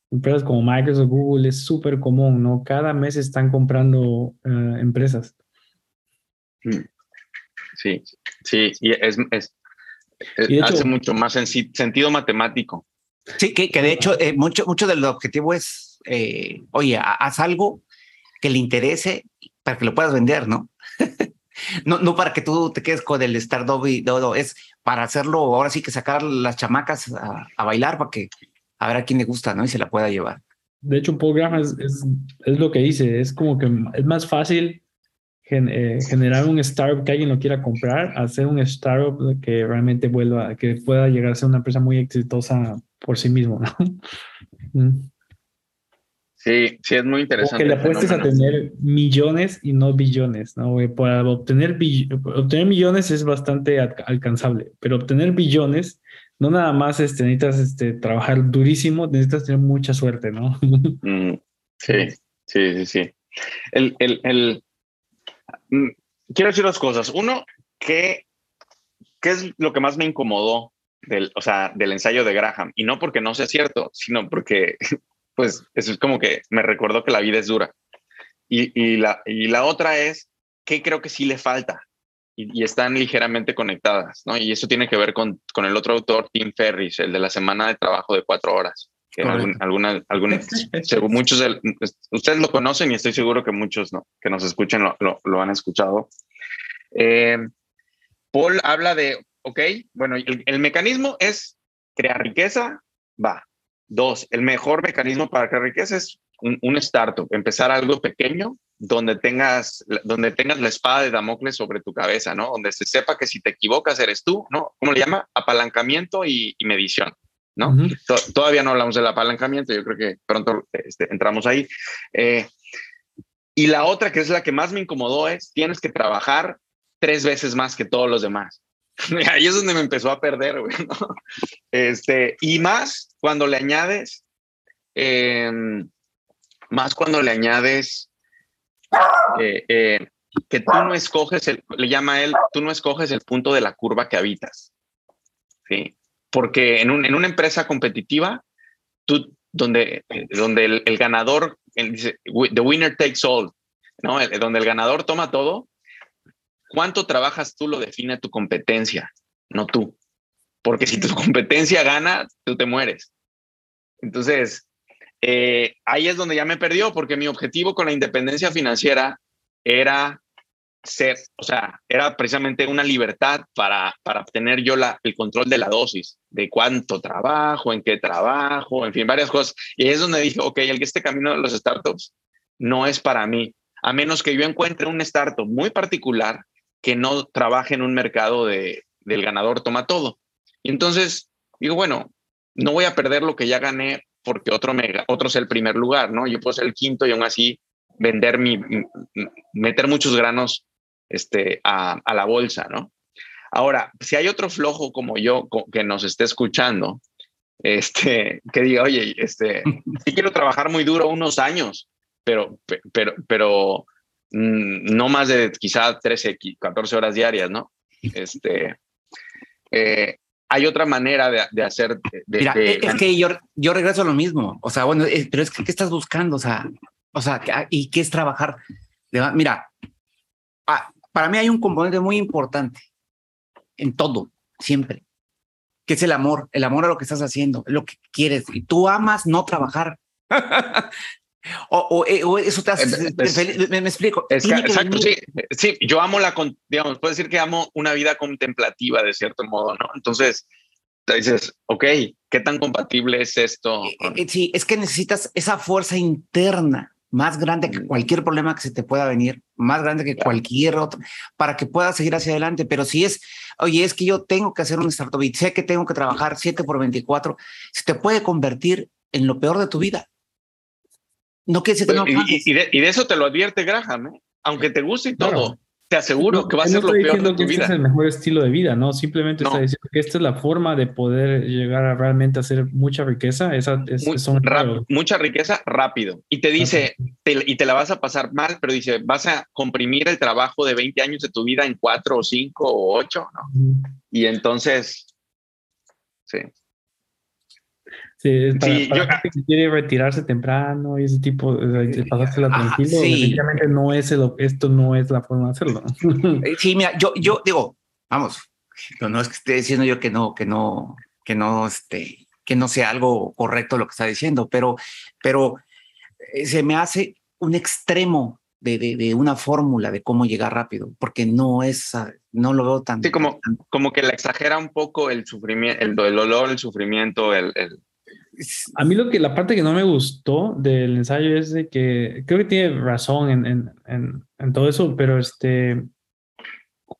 Empresas como Microsoft, Google es súper común, ¿no? Cada mes están comprando eh, empresas. Mm. Sí, sí, y es, es, hace mucho más sentido matemático. Sí, que, que de hecho eh, mucho, mucho del objetivo es, eh, oye, haz algo que le interese para que lo puedas vender, ¿no? no, no para que tú te quedes con el startup y todo, es para hacerlo, ahora sí que sacar las chamacas a, bailar para que a ver a quién le gusta, ¿no? Y se la pueda llevar. De hecho, un programa es, es, es lo que dice, es como que es más fácil eh, generar un startup que alguien lo quiera comprar, hacer un startup que realmente vuelva, que pueda llegar a ser una empresa muy exitosa por sí mismo, ¿no? Sí, sí, es muy interesante. O que le apuestes a tener millones y no billones, ¿no? Para obtener, obtener millones es bastante alcanzable, pero obtener billones, no nada más este, necesitas este, trabajar durísimo, necesitas tener mucha suerte, ¿no? Mm, sí, sí, sí, sí. El, el, el, mm, quiero decir dos cosas. Uno, que, ¿qué es lo que más me incomodó del, o sea, del ensayo de Graham. Y no porque no sea cierto, sino porque, pues, eso es como que me recordó que la vida es dura. Y, y la, y la otra es que creo que sí le falta. Y, están ligeramente conectadas, ¿no? Y eso tiene que ver con, con el otro autor, Tim Ferris, el de la semana de trabajo de cuatro horas. Que alguna, alguna, muchos, ustedes lo conocen y estoy seguro que muchos ¿no? que nos escuchen lo, lo, han escuchado. Eh, Paul habla de ok, bueno, el, mecanismo es crear riqueza, va. Dos, el mejor mecanismo para crear riqueza es un, un startup, empezar algo pequeño donde tengas, donde tengas la espada de Damocles sobre tu cabeza, ¿no? Donde se sepa que si te equivocas eres tú, ¿no? ¿Cómo le llama? Apalancamiento y, medición, ¿no? Todavía no hablamos del apalancamiento, yo creo que pronto este, entramos ahí. Eh, y la otra, que es la que más me incomodó, es tienes que trabajar tres veces más que todos los demás. Ahí es donde me empezó a perder. Este, y más cuando le añades, em, más cuando le añades eh, eh, que tú no escoges, el, le llama él, tú no escoges el punto de la curva que habitas. ¿sí? Porque en, un, en una empresa competitiva, tú, donde, donde el, ganador, dice, the winner takes all, ¿no? donde el ganador toma todo, cuánto trabajas tú lo define tu competencia, no tú. Porque si tu competencia gana, tú te mueres. Entonces, eh, ahí es donde ya me perdió, porque mi objetivo con la independencia financiera era ser, o sea, era precisamente una libertad para, para obtener yo la, el control de la dosis, de cuánto trabajo, en qué trabajo, en fin, varias cosas. Y ahí es donde dije, ok, el que este camino de los startups no es para mí, a menos que yo encuentre un startup muy particular que no trabaje en un mercado de, del ganador toma todo. Y entonces digo, bueno, no voy a perder lo que ya gané porque otro, me, otro es el primer lugar, ¿no? Yo puedo ser el quinto y aún así vender mi, meter muchos granos este, a, a la bolsa, ¿no? Ahora, si hay otro flojo como yo que nos esté escuchando, este, que diga, oye, este, sí quiero trabajar muy duro unos años, pero, pero, pero no más de quizá 13, 14 horas diarias, ¿no? Este, eh, hay otra manera de, hacer. Mira, es que yo, yo regreso a lo mismo. O sea, bueno, pero es que ¿qué estás buscando? O sea, o sea, ¿y qué es trabajar? Mira, ah, para mí hay un componente muy importante en todo, siempre, que es el amor, el amor a lo que estás haciendo, lo que quieres. Y tú amas no trabajar. O, eh, o, eso te hace eh, me, explico. exacto, sí, sí, yo amo la, digamos, puedo decir que amo una vida contemplativa de cierto modo, ¿no? Entonces, te dices, ok, ¿qué tan compatible es esto? Eh, sí, es que necesitas esa fuerza interna más grande que cualquier problema que se te pueda venir, más grande que cualquier otro, para que puedas seguir hacia adelante. Pero si es, oye, es que yo tengo que hacer un startup y sé que tengo que trabajar 7 por 24, se te puede convertir en lo peor de tu vida. No que no y, de, eso te lo advierte Graham, ¿eh? aunque te guste y todo. Te aseguro que va a ser lo peor de tu vida. Este es el mejor estilo de vida, ¿no? Simplemente está diciendo que esta es la forma de poder llegar a realmente hacer mucha riqueza. Esa es, mucha riqueza rápido. Y te dice, y te la vas a pasar mal, pero dice, vas a comprimir el trabajo de 20 años de tu vida en 4 o 5 o 8, ¿no? Y entonces, sí. Sí, para, sí, yo, que quiere retirarse temprano y ese tipo de pasársela tranquilo, definitivamente no es el, esto no es la forma de hacerlo. Eh, sí, mira, yo, yo digo, vamos, no, es que esté diciendo yo que no, que no, que no, este, que no sea algo correcto lo que está diciendo, pero, pero eh, se me hace un extremo de, de, de una fórmula de cómo llegar rápido, porque no es, no lo veo tan. Sí, como, como que la exagera un poco el sufrimiento, el, dolor, el sufrimiento, el, el a mí lo que la parte que no me gustó del ensayo es de que creo que tiene razón en, en, en, todo eso, pero este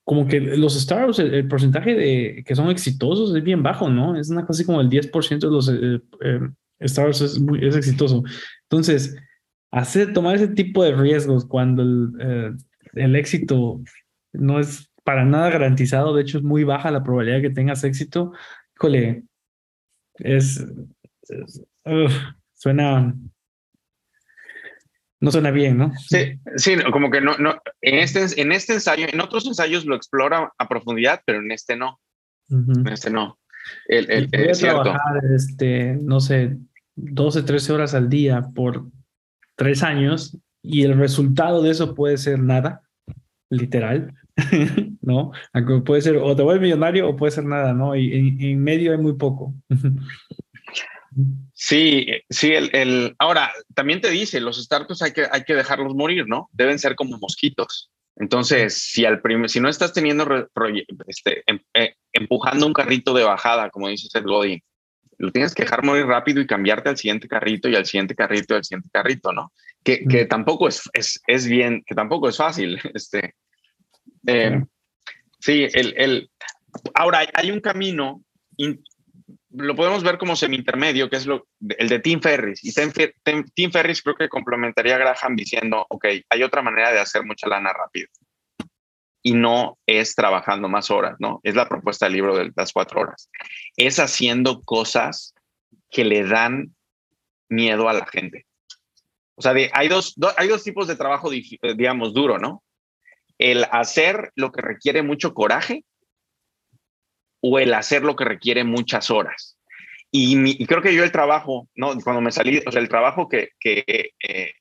como que los startups, el, porcentaje de que son exitosos es bien bajo, ¿no? Es una cosa así como el 10% de los eh, eh, startups es, muy, es exitoso. Entonces, hacer, tomar ese tipo de riesgos cuando el, eh, el éxito no es para nada garantizado, de hecho es muy baja la probabilidad de que tengas éxito, híjole, es, suena. No suena bien, ¿no? Sí, sí, como que no, no. En este, en este ensayo, en otros ensayos lo explora a profundidad, pero en este no. En este no. El, el, el trabajar, este, no sé, 12, 13 horas al día por tres años y el resultado de eso puede ser nada, literal, ¿no? Puede ser o te vuelves millonario o puede ser nada, ¿no? Y en medio hay muy poco. Sí, sí, el, el, ahora también te dice, los startups hay que, hay que dejarlos morir, ¿no? Deben ser como mosquitos. Entonces, si al si no estás teniendo este, em, eh, empujando un carrito de bajada, como dice Seth Godin, lo tienes que dejar muy rápido y cambiarte al siguiente carrito y al siguiente carrito y al siguiente carrito, ¿no? Que, que tampoco es, es, es, bien, que tampoco es fácil. Este, eh, sí, el, el, ahora hay un camino, lo podemos ver como semi-intermedio, que es lo, el de Tim Ferris. Y Tim, Ferris creo que complementaría a Graham diciendo, ok, hay otra manera de hacer mucha lana rápido. Y no es trabajando más horas, ¿no? Es la propuesta del libro de las cuatro horas. Es haciendo cosas que le dan miedo a la gente. O sea, hay, dos, hay dos tipos de trabajo, digamos, duro, ¿no? El hacer lo que requiere mucho coraje o el hacer lo que requiere muchas horas. Y, creo que yo el trabajo, ¿no? Cuando me salí, el trabajo que, que, eh,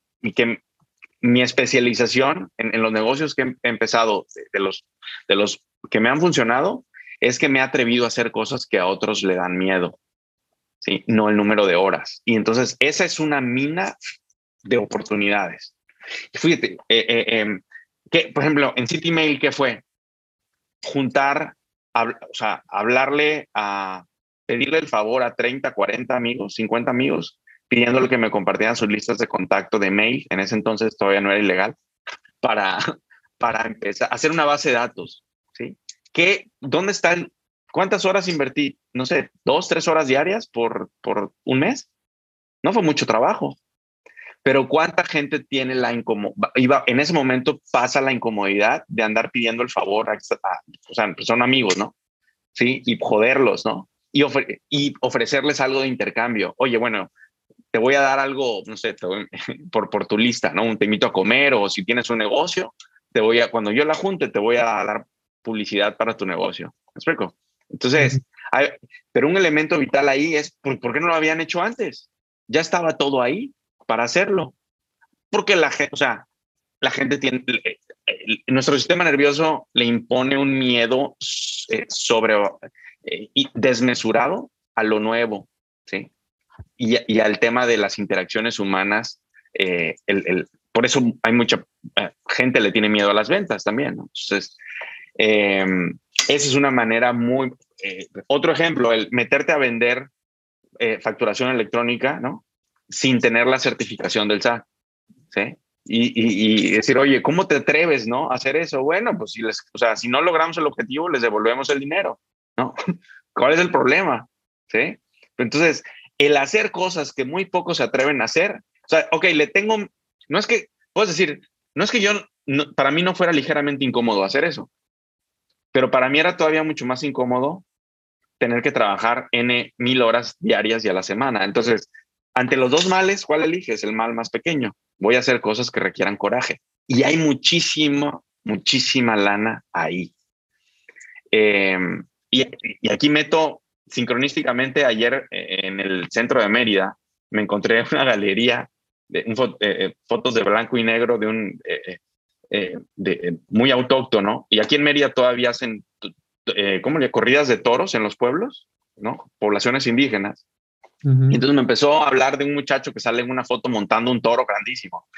mi especialización en, los negocios que he empezado, de, los, de los que me han funcionado, es que me he atrevido a hacer cosas que a otros le dan miedo, ¿sí? No el número de horas. Y entonces esa es una mina de oportunidades. Fíjate, eh, eh, em, que, por ejemplo, en City Mail, ¿qué fue? Juntar o sea, hablarle a pedirle el favor a 30, 40 amigos, 50 amigos, pidiéndole que me compartieran sus listas de contacto de mail, en ese entonces todavía no era ilegal, para, para empezar hacer una base de datos, ¿sí? ¿Qué, ¿Dónde están? ¿Cuántas horas invertí? No sé, dos, tres horas diarias por, por un mes. No fue mucho trabajo. Pero cuánta gente tiene la incomodidad, en ese momento pasa la incomodidad de andar pidiendo el favor, a, o sea, pues son amigos, ¿no? Sí, y joderlos, ¿no? Y, y ofrecerles algo de intercambio. Oye, bueno, te voy a dar algo, no sé, por, por tu lista, ¿no? Te invito a comer o si tienes un negocio, te voy a, cuando yo la junte, te voy a dar publicidad para tu negocio. ¿Me explico? Entonces, pero un elemento vital ahí es, ¿por, ¿por qué no lo habían hecho antes? Ya estaba todo ahí para hacerlo. Porque la gente, o sea, la gente tiene, nuestro sistema nervioso le impone un miedo eh, sobre eh, y desmesurado a lo nuevo, ¿sí? Y, al tema de las interacciones humanas, eh, el, por eso hay mucha gente le tiene miedo a las ventas también, Entonces, em, esa es una manera muy... otro ejemplo, el meterte a vender facturación electrónica, ¿no? Sin tener la certificación del SAT. ¿sí? Y, decir, oye, ¿cómo te atreves, no, a hacer eso? Bueno, pues si les, o sea, si no logramos el objetivo, les devolvemos el dinero, ¿no? ¿Cuál es el problema? ¿Sí? Entonces, el hacer cosas que muy pocos se atreven a hacer, o sea, ok, le tengo, no es que, puedes decir, no es que yo, para mí no fuera ligeramente incómodo hacer eso, pero para mí era todavía mucho más incómodo tener que trabajar N mil horas diarias y a la semana. Entonces, ante los dos males, ¿cuál eliges? El mal más pequeño. Voy a hacer cosas que requieran coraje. Y hay muchísimo, muchísima lana ahí. Em, y, aquí meto sincronísticamente, ayer eh, en el centro de Mérida, me encontré una galería de eh, eh, fotos de blanco y negro de un de, muy autóctono. Y aquí en Mérida todavía hacen, ¿cómo le corridas de toros en los pueblos, ¿no? Poblaciones indígenas. Y entonces me empezó a hablar de un muchacho que sale en una foto montando un toro grandísimo.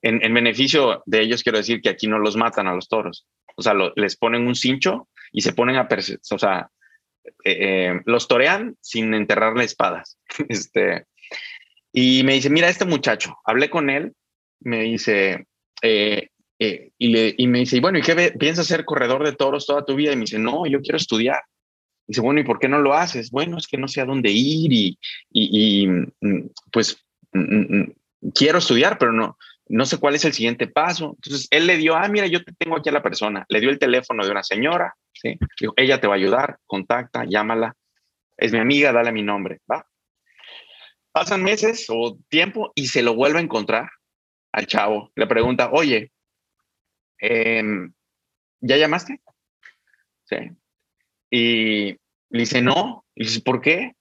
En, beneficio de ellos, quiero decir que aquí no los matan a los toros. O sea, les ponen un cincho y se ponen a... O sea, eh, eh, los torean sin enterrarle espadas. este, y me dice, mira, este muchacho, hablé con él, me dice, eh, y, le, y me dice, bueno, ¿y qué piensas ser corredor de toros toda tu vida? Y me dice, no, yo quiero estudiar. Dice, bueno, ¿y por qué no lo haces? Bueno, es que no sé a dónde ir y, y, mm, pues mm, mm, quiero estudiar, pero no, no sé cuál es el siguiente paso. Entonces él le dio, ah, mira, yo te tengo aquí a la persona. Le dio el teléfono de una señora, ¿sí? Dijo, ella te va a ayudar, contacta, llámala. Es mi amiga, dale mi nombre, ¿va? Pasan meses o tiempo y se lo vuelve a encontrar al chavo. Le pregunta, oye, em, ¿ya llamaste? Sí. Y le dice, no. Y dice, ¿por qué?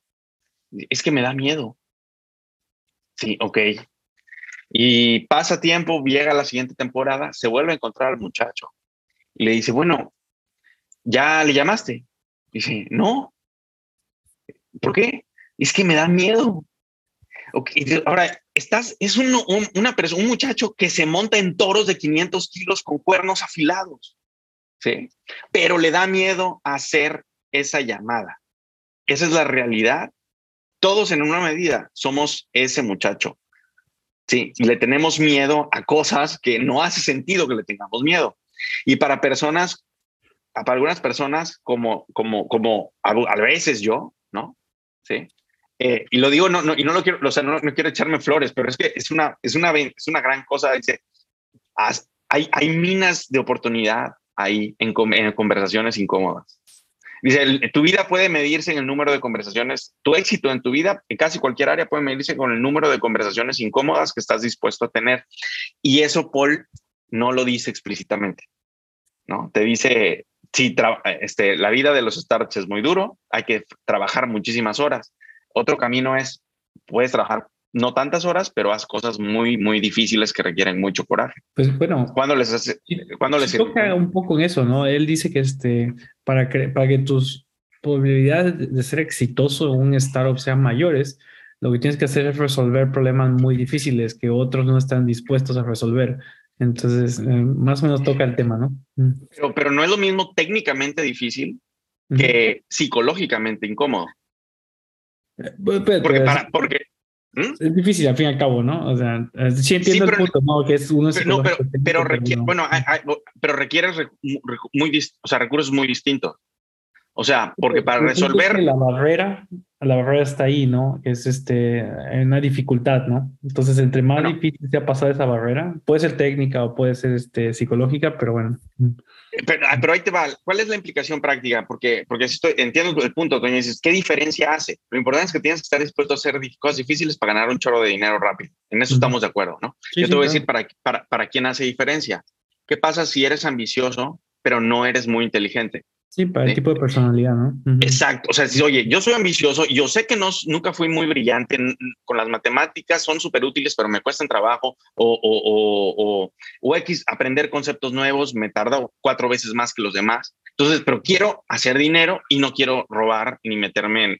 Es que me da miedo. Sí, ok. Y pasa tiempo, llega la siguiente temporada, se vuelve a encontrar al muchacho. Y le dice, bueno, ¿ya le llamaste? Dice, no. ¿Por qué? Es que me da miedo. Okay. Ahora, estás, es un, una persona, un muchacho que se monta en toros de 500 kilos con cuernos afilados. ¿sí? Pero le da miedo hacer esa llamada. Esa es la realidad todos en una medida somos ese muchacho. Sí, le tenemos miedo a cosas que no hace sentido que le tengamos miedo. Y para personas, para algunas personas, como, como, como a, veces yo, ¿no? Sí. Eh, y lo digo, no, no, y no lo quiero, o sea, no, no, quiero echarme flores, pero es que es una, es una, es una gran cosa. Dice, hay, hay minas de oportunidad ahí en, en conversaciones incómodas. Dice, tu vida puede medirse en el número de conversaciones, tu éxito en tu vida, en casi cualquier área puede medirse con el número de conversaciones incómodas que estás dispuesto a tener. Y eso Paul no lo dice explícitamente, ¿no? Te dice, si este, la vida de los startups es muy duro, hay que trabajar muchísimas horas. Otro camino es, puedes trabajar no tantas horas, pero haz cosas muy, muy difíciles que requieren mucho coraje. Pues bueno, cuando les hace, cuando les toca un poco en eso, ¿no? Él dice que este, para que, para que tus probabilidades de ser exitoso en un startup sean mayores, lo que tienes que hacer es resolver problemas muy difíciles que otros no están dispuestos a resolver. Entonces, eh, más o menos toca el tema, ¿no? Mm. Pero, pero no es lo mismo técnicamente difícil que psicológicamente incómodo. Eh, pues, pues, porque, para, porque, ¿Mm? Es difícil al fin y al cabo, ¿no? O sea, eh, sí entiendo el punto, ¿no? Que es uno pero, pero, pero requiere, bueno, pero requiere muy, o sea, recursos muy distintos. O sea, porque para resolver la barrera, la barrera está ahí, ¿no? Que es este una dificultad, ¿no? Entonces, entre más difícil sea pasar esa barrera, puede ser técnica o puede ser este psicológica, pero bueno. Pero, ah, pero, ahí te va, ¿cuál es la implicación práctica? Porque, porque estoy, entiendo el punto, Toño, dices, ¿qué diferencia hace? Lo importante es que tienes que estar dispuesto a hacer cosas difíciles para ganar un chorro de dinero rápido. En eso estamos de acuerdo, ¿no? Yo te voy a decir para, para, para quién hace diferencia. ¿Qué pasa si eres ambicioso, pero no eres muy inteligente? Sí, para el tipo de personalidad, ¿no? Exacto. O sea, si, oye, yo soy ambicioso, yo sé que no, nunca fui muy brillante con las matemáticas, son súper útiles, pero me cuestan trabajo, o, o, o, o, X, aprender conceptos nuevos, me tarda cuatro veces más que los demás. Entonces, pero quiero hacer dinero y no quiero robar ni meterme en,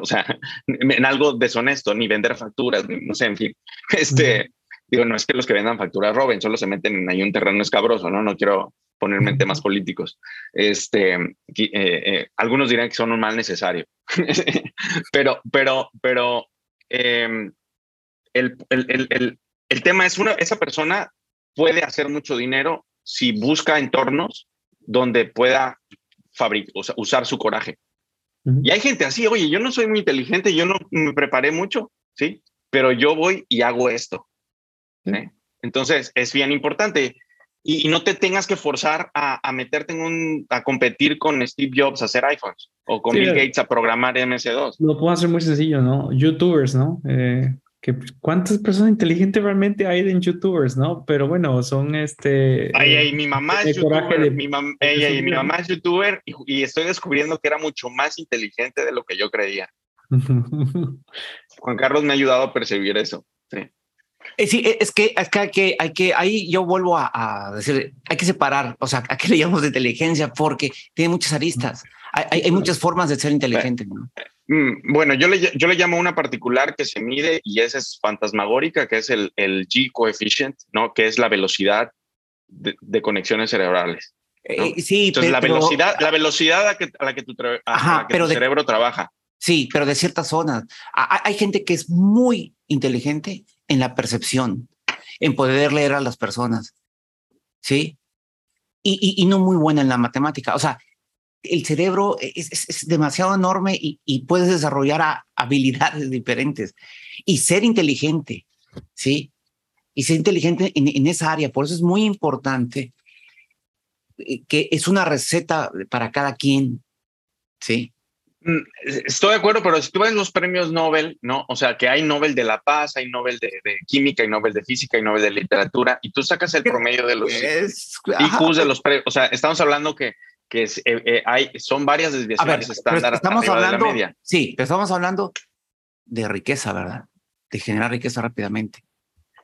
o sea, en algo deshonesto, ni vender facturas, no sé, en fin. Este, digo, no es que los que vendan facturas roben, solo se meten en ahí un terreno escabroso, ¿no? No quiero ponerme en temas políticos. Este, eh, eh, algunos dirán que son un mal necesario, pero, pero, pero em, el, el, el, el, tema es una, esa persona puede hacer mucho dinero si busca entornos donde pueda fabricar, usar su coraje. Y hay gente así, oye, yo no soy muy inteligente, yo no me preparé mucho, ¿sí? Pero yo voy y hago esto. Entonces, es bien importante y, no te tengas que forzar a, meterte en un, a competir con Steve Jobs a hacer iPhones o con Bill Gates a programar MS2. Lo puedo hacer muy sencillo, ¿no? YouTubers, ¿no? Eh, que ¿Cuántas personas inteligentes realmente hay en YouTubers, no? Pero bueno, son este... Ay, ay, mi mamá es YouTuber, mi, mi mamá es YouTuber y, estoy descubriendo que era mucho más inteligente de lo que yo creía. Juan Carlos me ha ayudado a percibir eso, sí. Eh, sí, es que, es que, hay que, hay que, ahí yo vuelvo a, decir, hay que separar, o sea, ¿a qué le llamamos de inteligencia? Porque tiene muchas aristas, hay, hay muchas formas de ser inteligente. Mm, bueno, yo le, yo le llamo una particular que se mide y esa es fantasmagórica, que es el, el G coefficient, ¿no? Que es la velocidad de, conexiones cerebrales. Eh, sí, Entonces, la velocidad, la velocidad a, que, a la que tu, tu cerebro trabaja. Sí, pero de ciertas zonas. Hay gente que es muy inteligente en la percepción, en poder leer a las personas, ¿sí? Y, y, no muy buena en la matemática. O sea, el cerebro es, demasiado enorme y, puedes desarrollar habilidades diferentes y ser inteligente, ¿sí? Y ser inteligente en, en esa área. Por eso es muy importante eh, que es una receta para cada quien, ¿sí? Mm, estoy de acuerdo, pero si tú ves los premios Nobel, ¿no? O sea, que hay Nobel de la Paz, hay Nobel de, Química, hay Nobel de Física, hay Nobel de Literatura, y tú sacas el promedio de los IQs de los premios. O sea, estamos hablando que, que eh, eh, hay, son varias desviaciones estándar estamos hablando, media. Sí, pero estamos hablando de riqueza, ¿verdad? De generar riqueza rápidamente.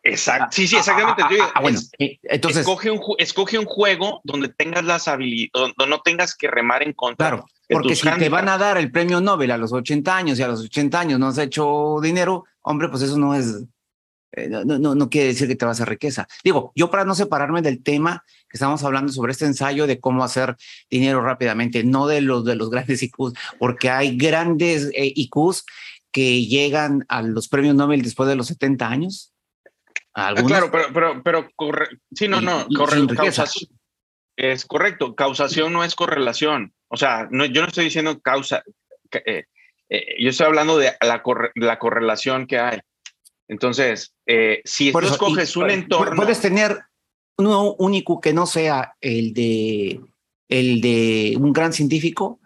Exacto, sí, sí, exactamente. Ah, ah, bueno, entonces escoge un, escoge un juego donde tengas las habilidades, donde no tengas que remar en contra. Claro, porque si te van a dar el premio Nobel a los 80 años y a los 80 años no has hecho dinero, hombre, pues eso no es, eh, no, no, no, quiere decir que te vas a riqueza. Digo, yo para no separarme del tema que estamos hablando sobre este ensayo de cómo hacer dinero rápidamente, no de los de los grandes IQs, porque hay grandes eh, IQs que llegan a los premios Nobel después de los 70 años. Ah, claro, pero, pero, pero sí, no, no, es correcto. Causación no es correlación. O sea, no, yo no estoy diciendo causa. Eh, eh, yo estoy hablando de la, la correlación que hay. Entonces, eh, si tú escoges un entorno. Puedes tener uno único que no sea el de, el de un gran científico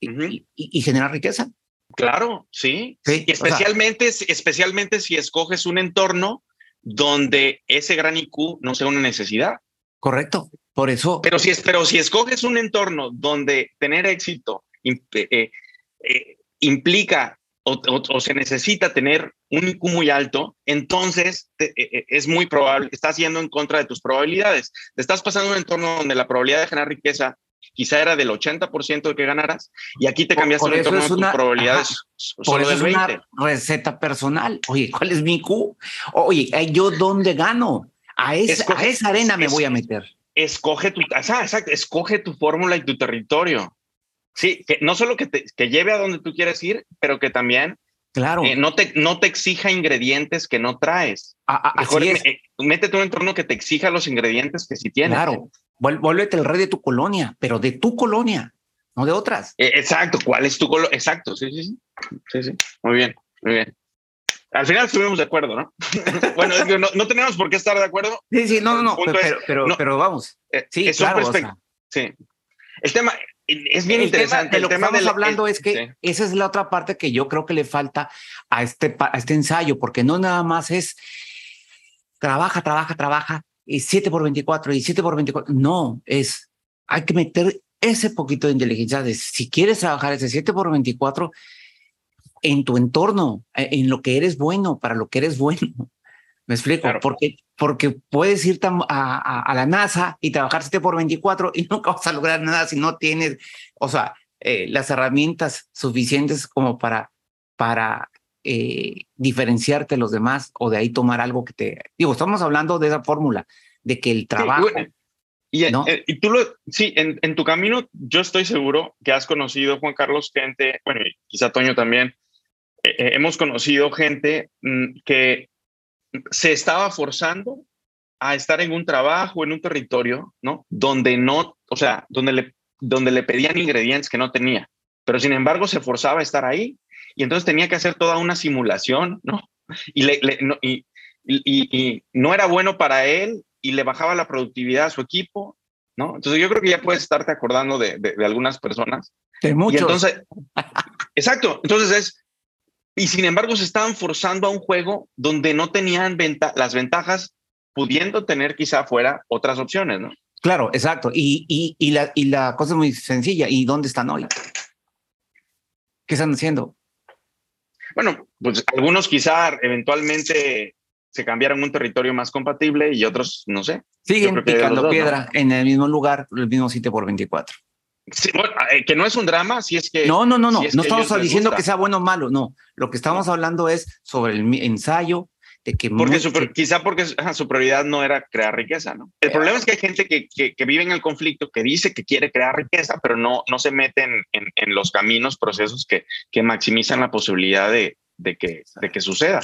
y, generar riqueza. Claro, sí. especialmente, especialmente si escoges un entorno donde ese gran IQ no sea una necesidad. Correcto. Por eso. Pero si, pero si escoges un entorno donde tener éxito eh, eh, implica o, se necesita tener un IQ muy alto, entonces eh, es muy probable, estás yendo en contra de tus probabilidades. Te estás pasando un entorno donde la probabilidad de generar riqueza quizá era del 80% de que ganaras y aquí te cambiaste el entorno de tus probabilidades por eso es una receta personal. Oye, ¿cuál es mi IQ? Oye, ¿yo dónde gano? A, esa, a esa arena me voy a meter escoge tu, exacto, escoge tu fórmula y tu territorio. Sí, que no solo que te que lleve a donde tú quieres ir, pero que también claro. Eh, no, te, no te exija ingredientes que no traes. Mejor eh, métete un entorno que te exija los ingredientes que sí tienes. Claro, vuélvete el rey de tu colonia, pero de tu colonia, no de otras. Eh, exacto, ¿cuál es tu colonia? Exacto, sí, sí, sí. Sí, sí. Muy bien, muy bien. Al final estuvimos de acuerdo, ¿no? bueno, no, tenemos por qué estar de acuerdo. Sí, sí, no, no, no, pero, pero, vamos. Eh, sí, claro, sí. El tema es bien interesante. de lo que estamos hablando es que esa es la otra parte que yo creo que le falta a este, a este ensayo, porque no nada más es trabaja, trabaja, trabaja, y 7 por 24, y 7 por 24. No, es, hay que meter ese poquito de inteligencia de si quieres trabajar ese 7 por 24, en tu entorno, eh, en lo que eres bueno, para lo que eres bueno. Me explico, porque, porque puedes ir a, la NASA y trabajar 7 por 24 y nunca vas a lograr nada si no tienes, o sea, eh, las herramientas suficientes como para, para eh, diferenciarte de los demás o de ahí tomar algo que te... Digo, estamos hablando de esa fórmula, de que el trabajo... y, y, tú lo, sí, en, en, tu camino yo estoy seguro que has conocido, Juan Carlos, gente, bueno, y quizá Toño también, eh, eh, hemos conocido gente mm, que se estaba forzando a estar en un trabajo, en un territorio, ¿no? Donde no, o sea, donde le, donde le pedían ingredientes que no tenía, pero sin embargo se forzaba a estar ahí y entonces tenía que hacer toda una simulación, ¿no? Y, le, no, y, y, no era bueno para él y le bajaba la productividad a su equipo, ¿no? Entonces yo creo que ya puedes estarte acordando de, de, algunas personas. De muchos. entonces, exacto, entonces es, y sin embargo se estaban forzando a un juego donde no tenían las ventajas, pudiendo tener quizá fuera otras opciones, ¿no? Claro, exacto. Y, y, y, la, y la cosa es muy sencilla. ¿Y dónde están hoy? ¿Qué están haciendo? Bueno, pues algunos quizá eventualmente se cambiaron un territorio más compatible y otros, no sé. Siguen picando piedra en el mismo lugar, el mismo sitio por 24. Eh, que no es un drama, si es que... No, no, no, no, no estamos diciendo que sea bueno o malo, no. Lo que estamos hablando es sobre el ensayo, de que... Porque quizá porque su prioridad no era crear riqueza, ¿no? El problema es que hay gente que, que, vive en el conflicto, que dice que quiere crear riqueza, pero no, no se mete en, en, los caminos, procesos que, que maximizan la posibilidad de, de, que, de que suceda.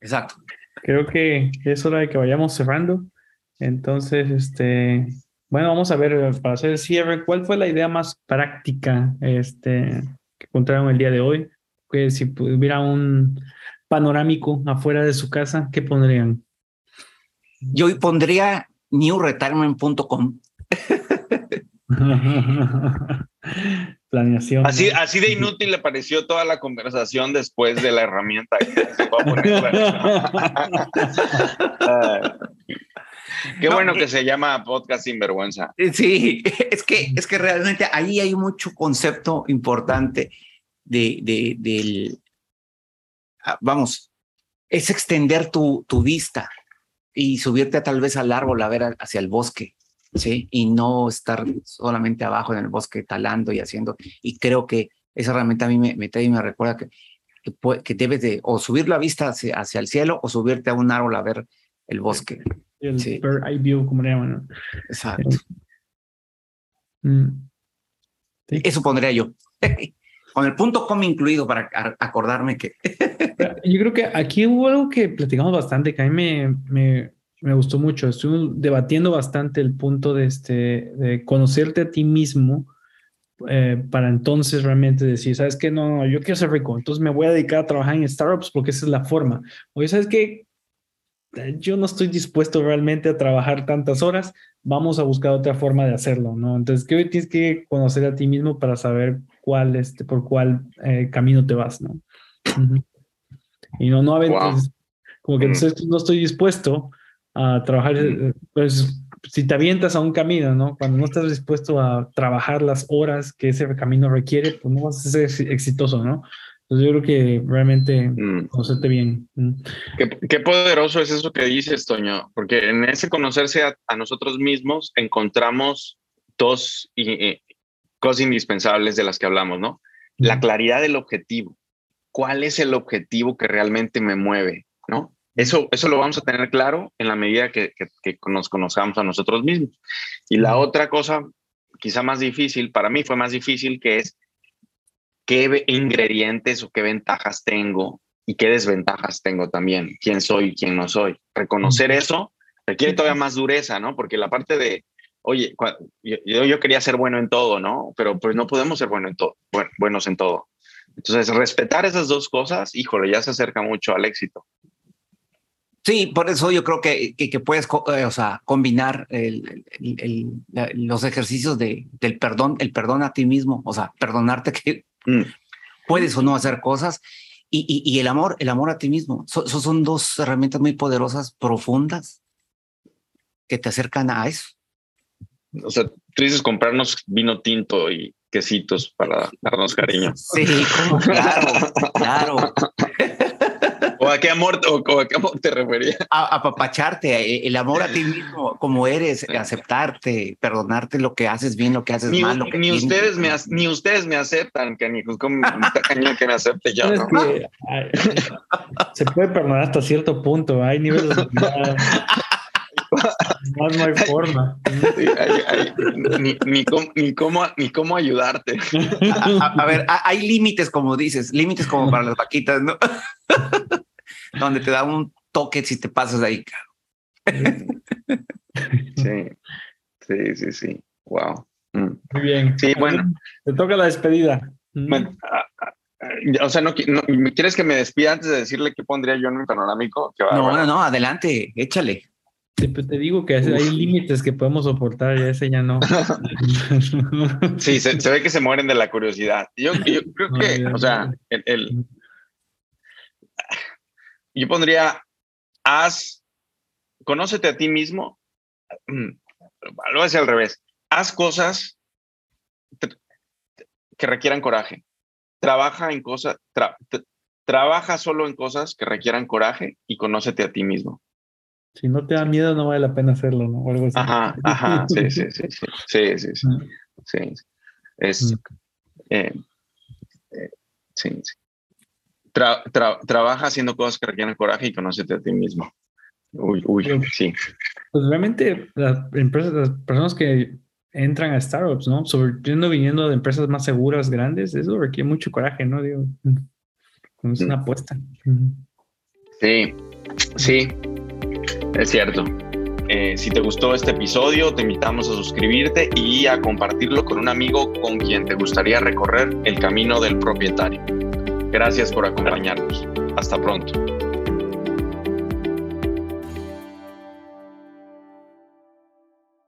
Exacto. Creo que es hora de que vayamos cerrando. Entonces, este, bueno, vamos a ver, para hacer el cierre, ¿cuál fue la idea más práctica este, que encontraron el día de hoy? Que si hubiera un panorámico afuera de su casa, ¿qué pondrían? Yo pondría newretirement.com. Planeación. Así, así de inútil le pareció toda la conversación después de la herramienta. Qué bueno que se llama podcast sin vergüenza. Eh, sí, es que, es que realmente ahí hay mucho concepto importante de, de, del, ah, vamos, es extender tu, tu vista y subirte tal vez al árbol a ver hacia el bosque, ¿sí? Y no estar solamente abajo en el bosque talando y haciendo. Y creo que esa herramienta a mí me, me, me recuerda que, que, debes de o subir la vista hacia, hacia el cielo o subirte a un árbol a ver el bosque el sí. eye view, como le llaman. Exacto. Mm. Eso pondría yo. con el punto com incluido para acordarme que. Yo creo que aquí hubo algo que platicamos bastante, que a mí me, me, me gustó mucho. Estuvimos debatiendo bastante el punto de, este, de conocerte a ti mismo eh, para entonces realmente decir, ¿sabes qué? No, no, yo quiero ser rico, entonces me voy a dedicar a trabajar en startups porque esa es la forma. Oye, ¿sabes qué? Yo no estoy dispuesto realmente a trabajar tantas horas, vamos a buscar otra forma de hacerlo, ¿no? Entonces, que hoy tienes que conocer a ti mismo para saber cuál, este, por cuál eh, camino te vas, ¿no? Y no, no a veces, como que entonces no estoy dispuesto a trabajar, eh, pues si te avientas a un camino, ¿no? Cuando no estás dispuesto a trabajar las horas que ese camino requiere, pues no vas a ser exitoso, ¿no? Entonces yo creo que realmente mm. conocerte bien. Mm. Qué, poderoso es eso que dices, Toño, porque en ese conocerse a, nosotros mismos encontramos dos cosas indispensables de las que hablamos, ¿no? La claridad del objetivo. ¿Cuál es el objetivo que realmente me mueve, ¿no? Eso, eso lo vamos a tener claro en la medida que, que, nos conozcamos a nosotros mismos. Y la otra cosa, quizá más difícil, para mí fue más difícil, que es qué ingredientes o qué ventajas tengo y qué desventajas tengo también, quién soy y quién no soy. Reconocer eso requiere todavía más dureza, ¿no? Porque la parte de, oye, yo, yo quería ser bueno en todo, ¿no? Pero pues no podemos ser bueno en todo, bueno, buenos en todo. Entonces, respetar esas dos cosas, híjole, ya se acerca mucho al éxito. Sí, por eso yo creo que, que, puedes eh, o sea, combinar los ejercicios de, del perdón, el perdón a ti mismo, o sea, perdonarte que mm. puedes o no hacer cosas y, y, el amor, el amor a ti mismo. Esos son dos herramientas muy poderosas, profundas, que te acercan a eso. O sea, tú dices comprarnos vino tinto y quesitos para darnos cariño. Sí, claro, claro. ¿O a qué amor, o, a qué amor te refería? A apapacharte, eh, el amor a ti mismo, como eres, aceptarte, perdonarte lo que haces bien, lo que haces mal. ni, ustedes me, ni ustedes me aceptan, canijos, como cañón que me acepte yo. ¿no? se puede perdonar hasta cierto punto, hay niveles de... Más no hay forma. ni, ni, cómo, ni, cómo, ayudarte. A, ver, hay límites, como dices, límites como para las vaquitas, ¿no? Donde te da un toque si te pasas ahí, Sí, sí, sí, sí. Wow. Mm. Muy bien. Sí, bueno. Te toca la despedida. Mm. o sea, no, ¿quieres que me despida antes de decirle qué pondría yo en mi panorámico? no, no, no, adelante, échale. Te, digo que hay límites que podemos soportar y ese ya no. sí, se, ve que se mueren de la curiosidad. Yo, creo que, o sea, el, yo pondría, haz, conócete a ti mismo. Mm, lo voy a decir al revés. Haz cosas que requieran coraje. Trabaja en cosas, trabaja solo en cosas que requieran coraje y conócete a ti mismo si no te da miedo, no vale la pena hacerlo, ¿no? algo así. Ajá, ajá, sí, sí, sí, sí, sí, sí, sí, Es, eh, eh, sí, sí. trabaja haciendo cosas que requieren coraje y conócete a ti mismo. Uy, uy, sí. Pues realmente las empresas, las personas que entran a startups, ¿no? Sobre viniendo de empresas más seguras, grandes, eso requiere mucho coraje, ¿no? Digo, es una apuesta. Sí, sí. Es cierto. Eh, si te gustó este episodio, te invitamos a suscribirte y a compartirlo con un amigo con quien te gustaría recorrer el camino del propietario. Gracias por acompañarnos. Hasta pronto.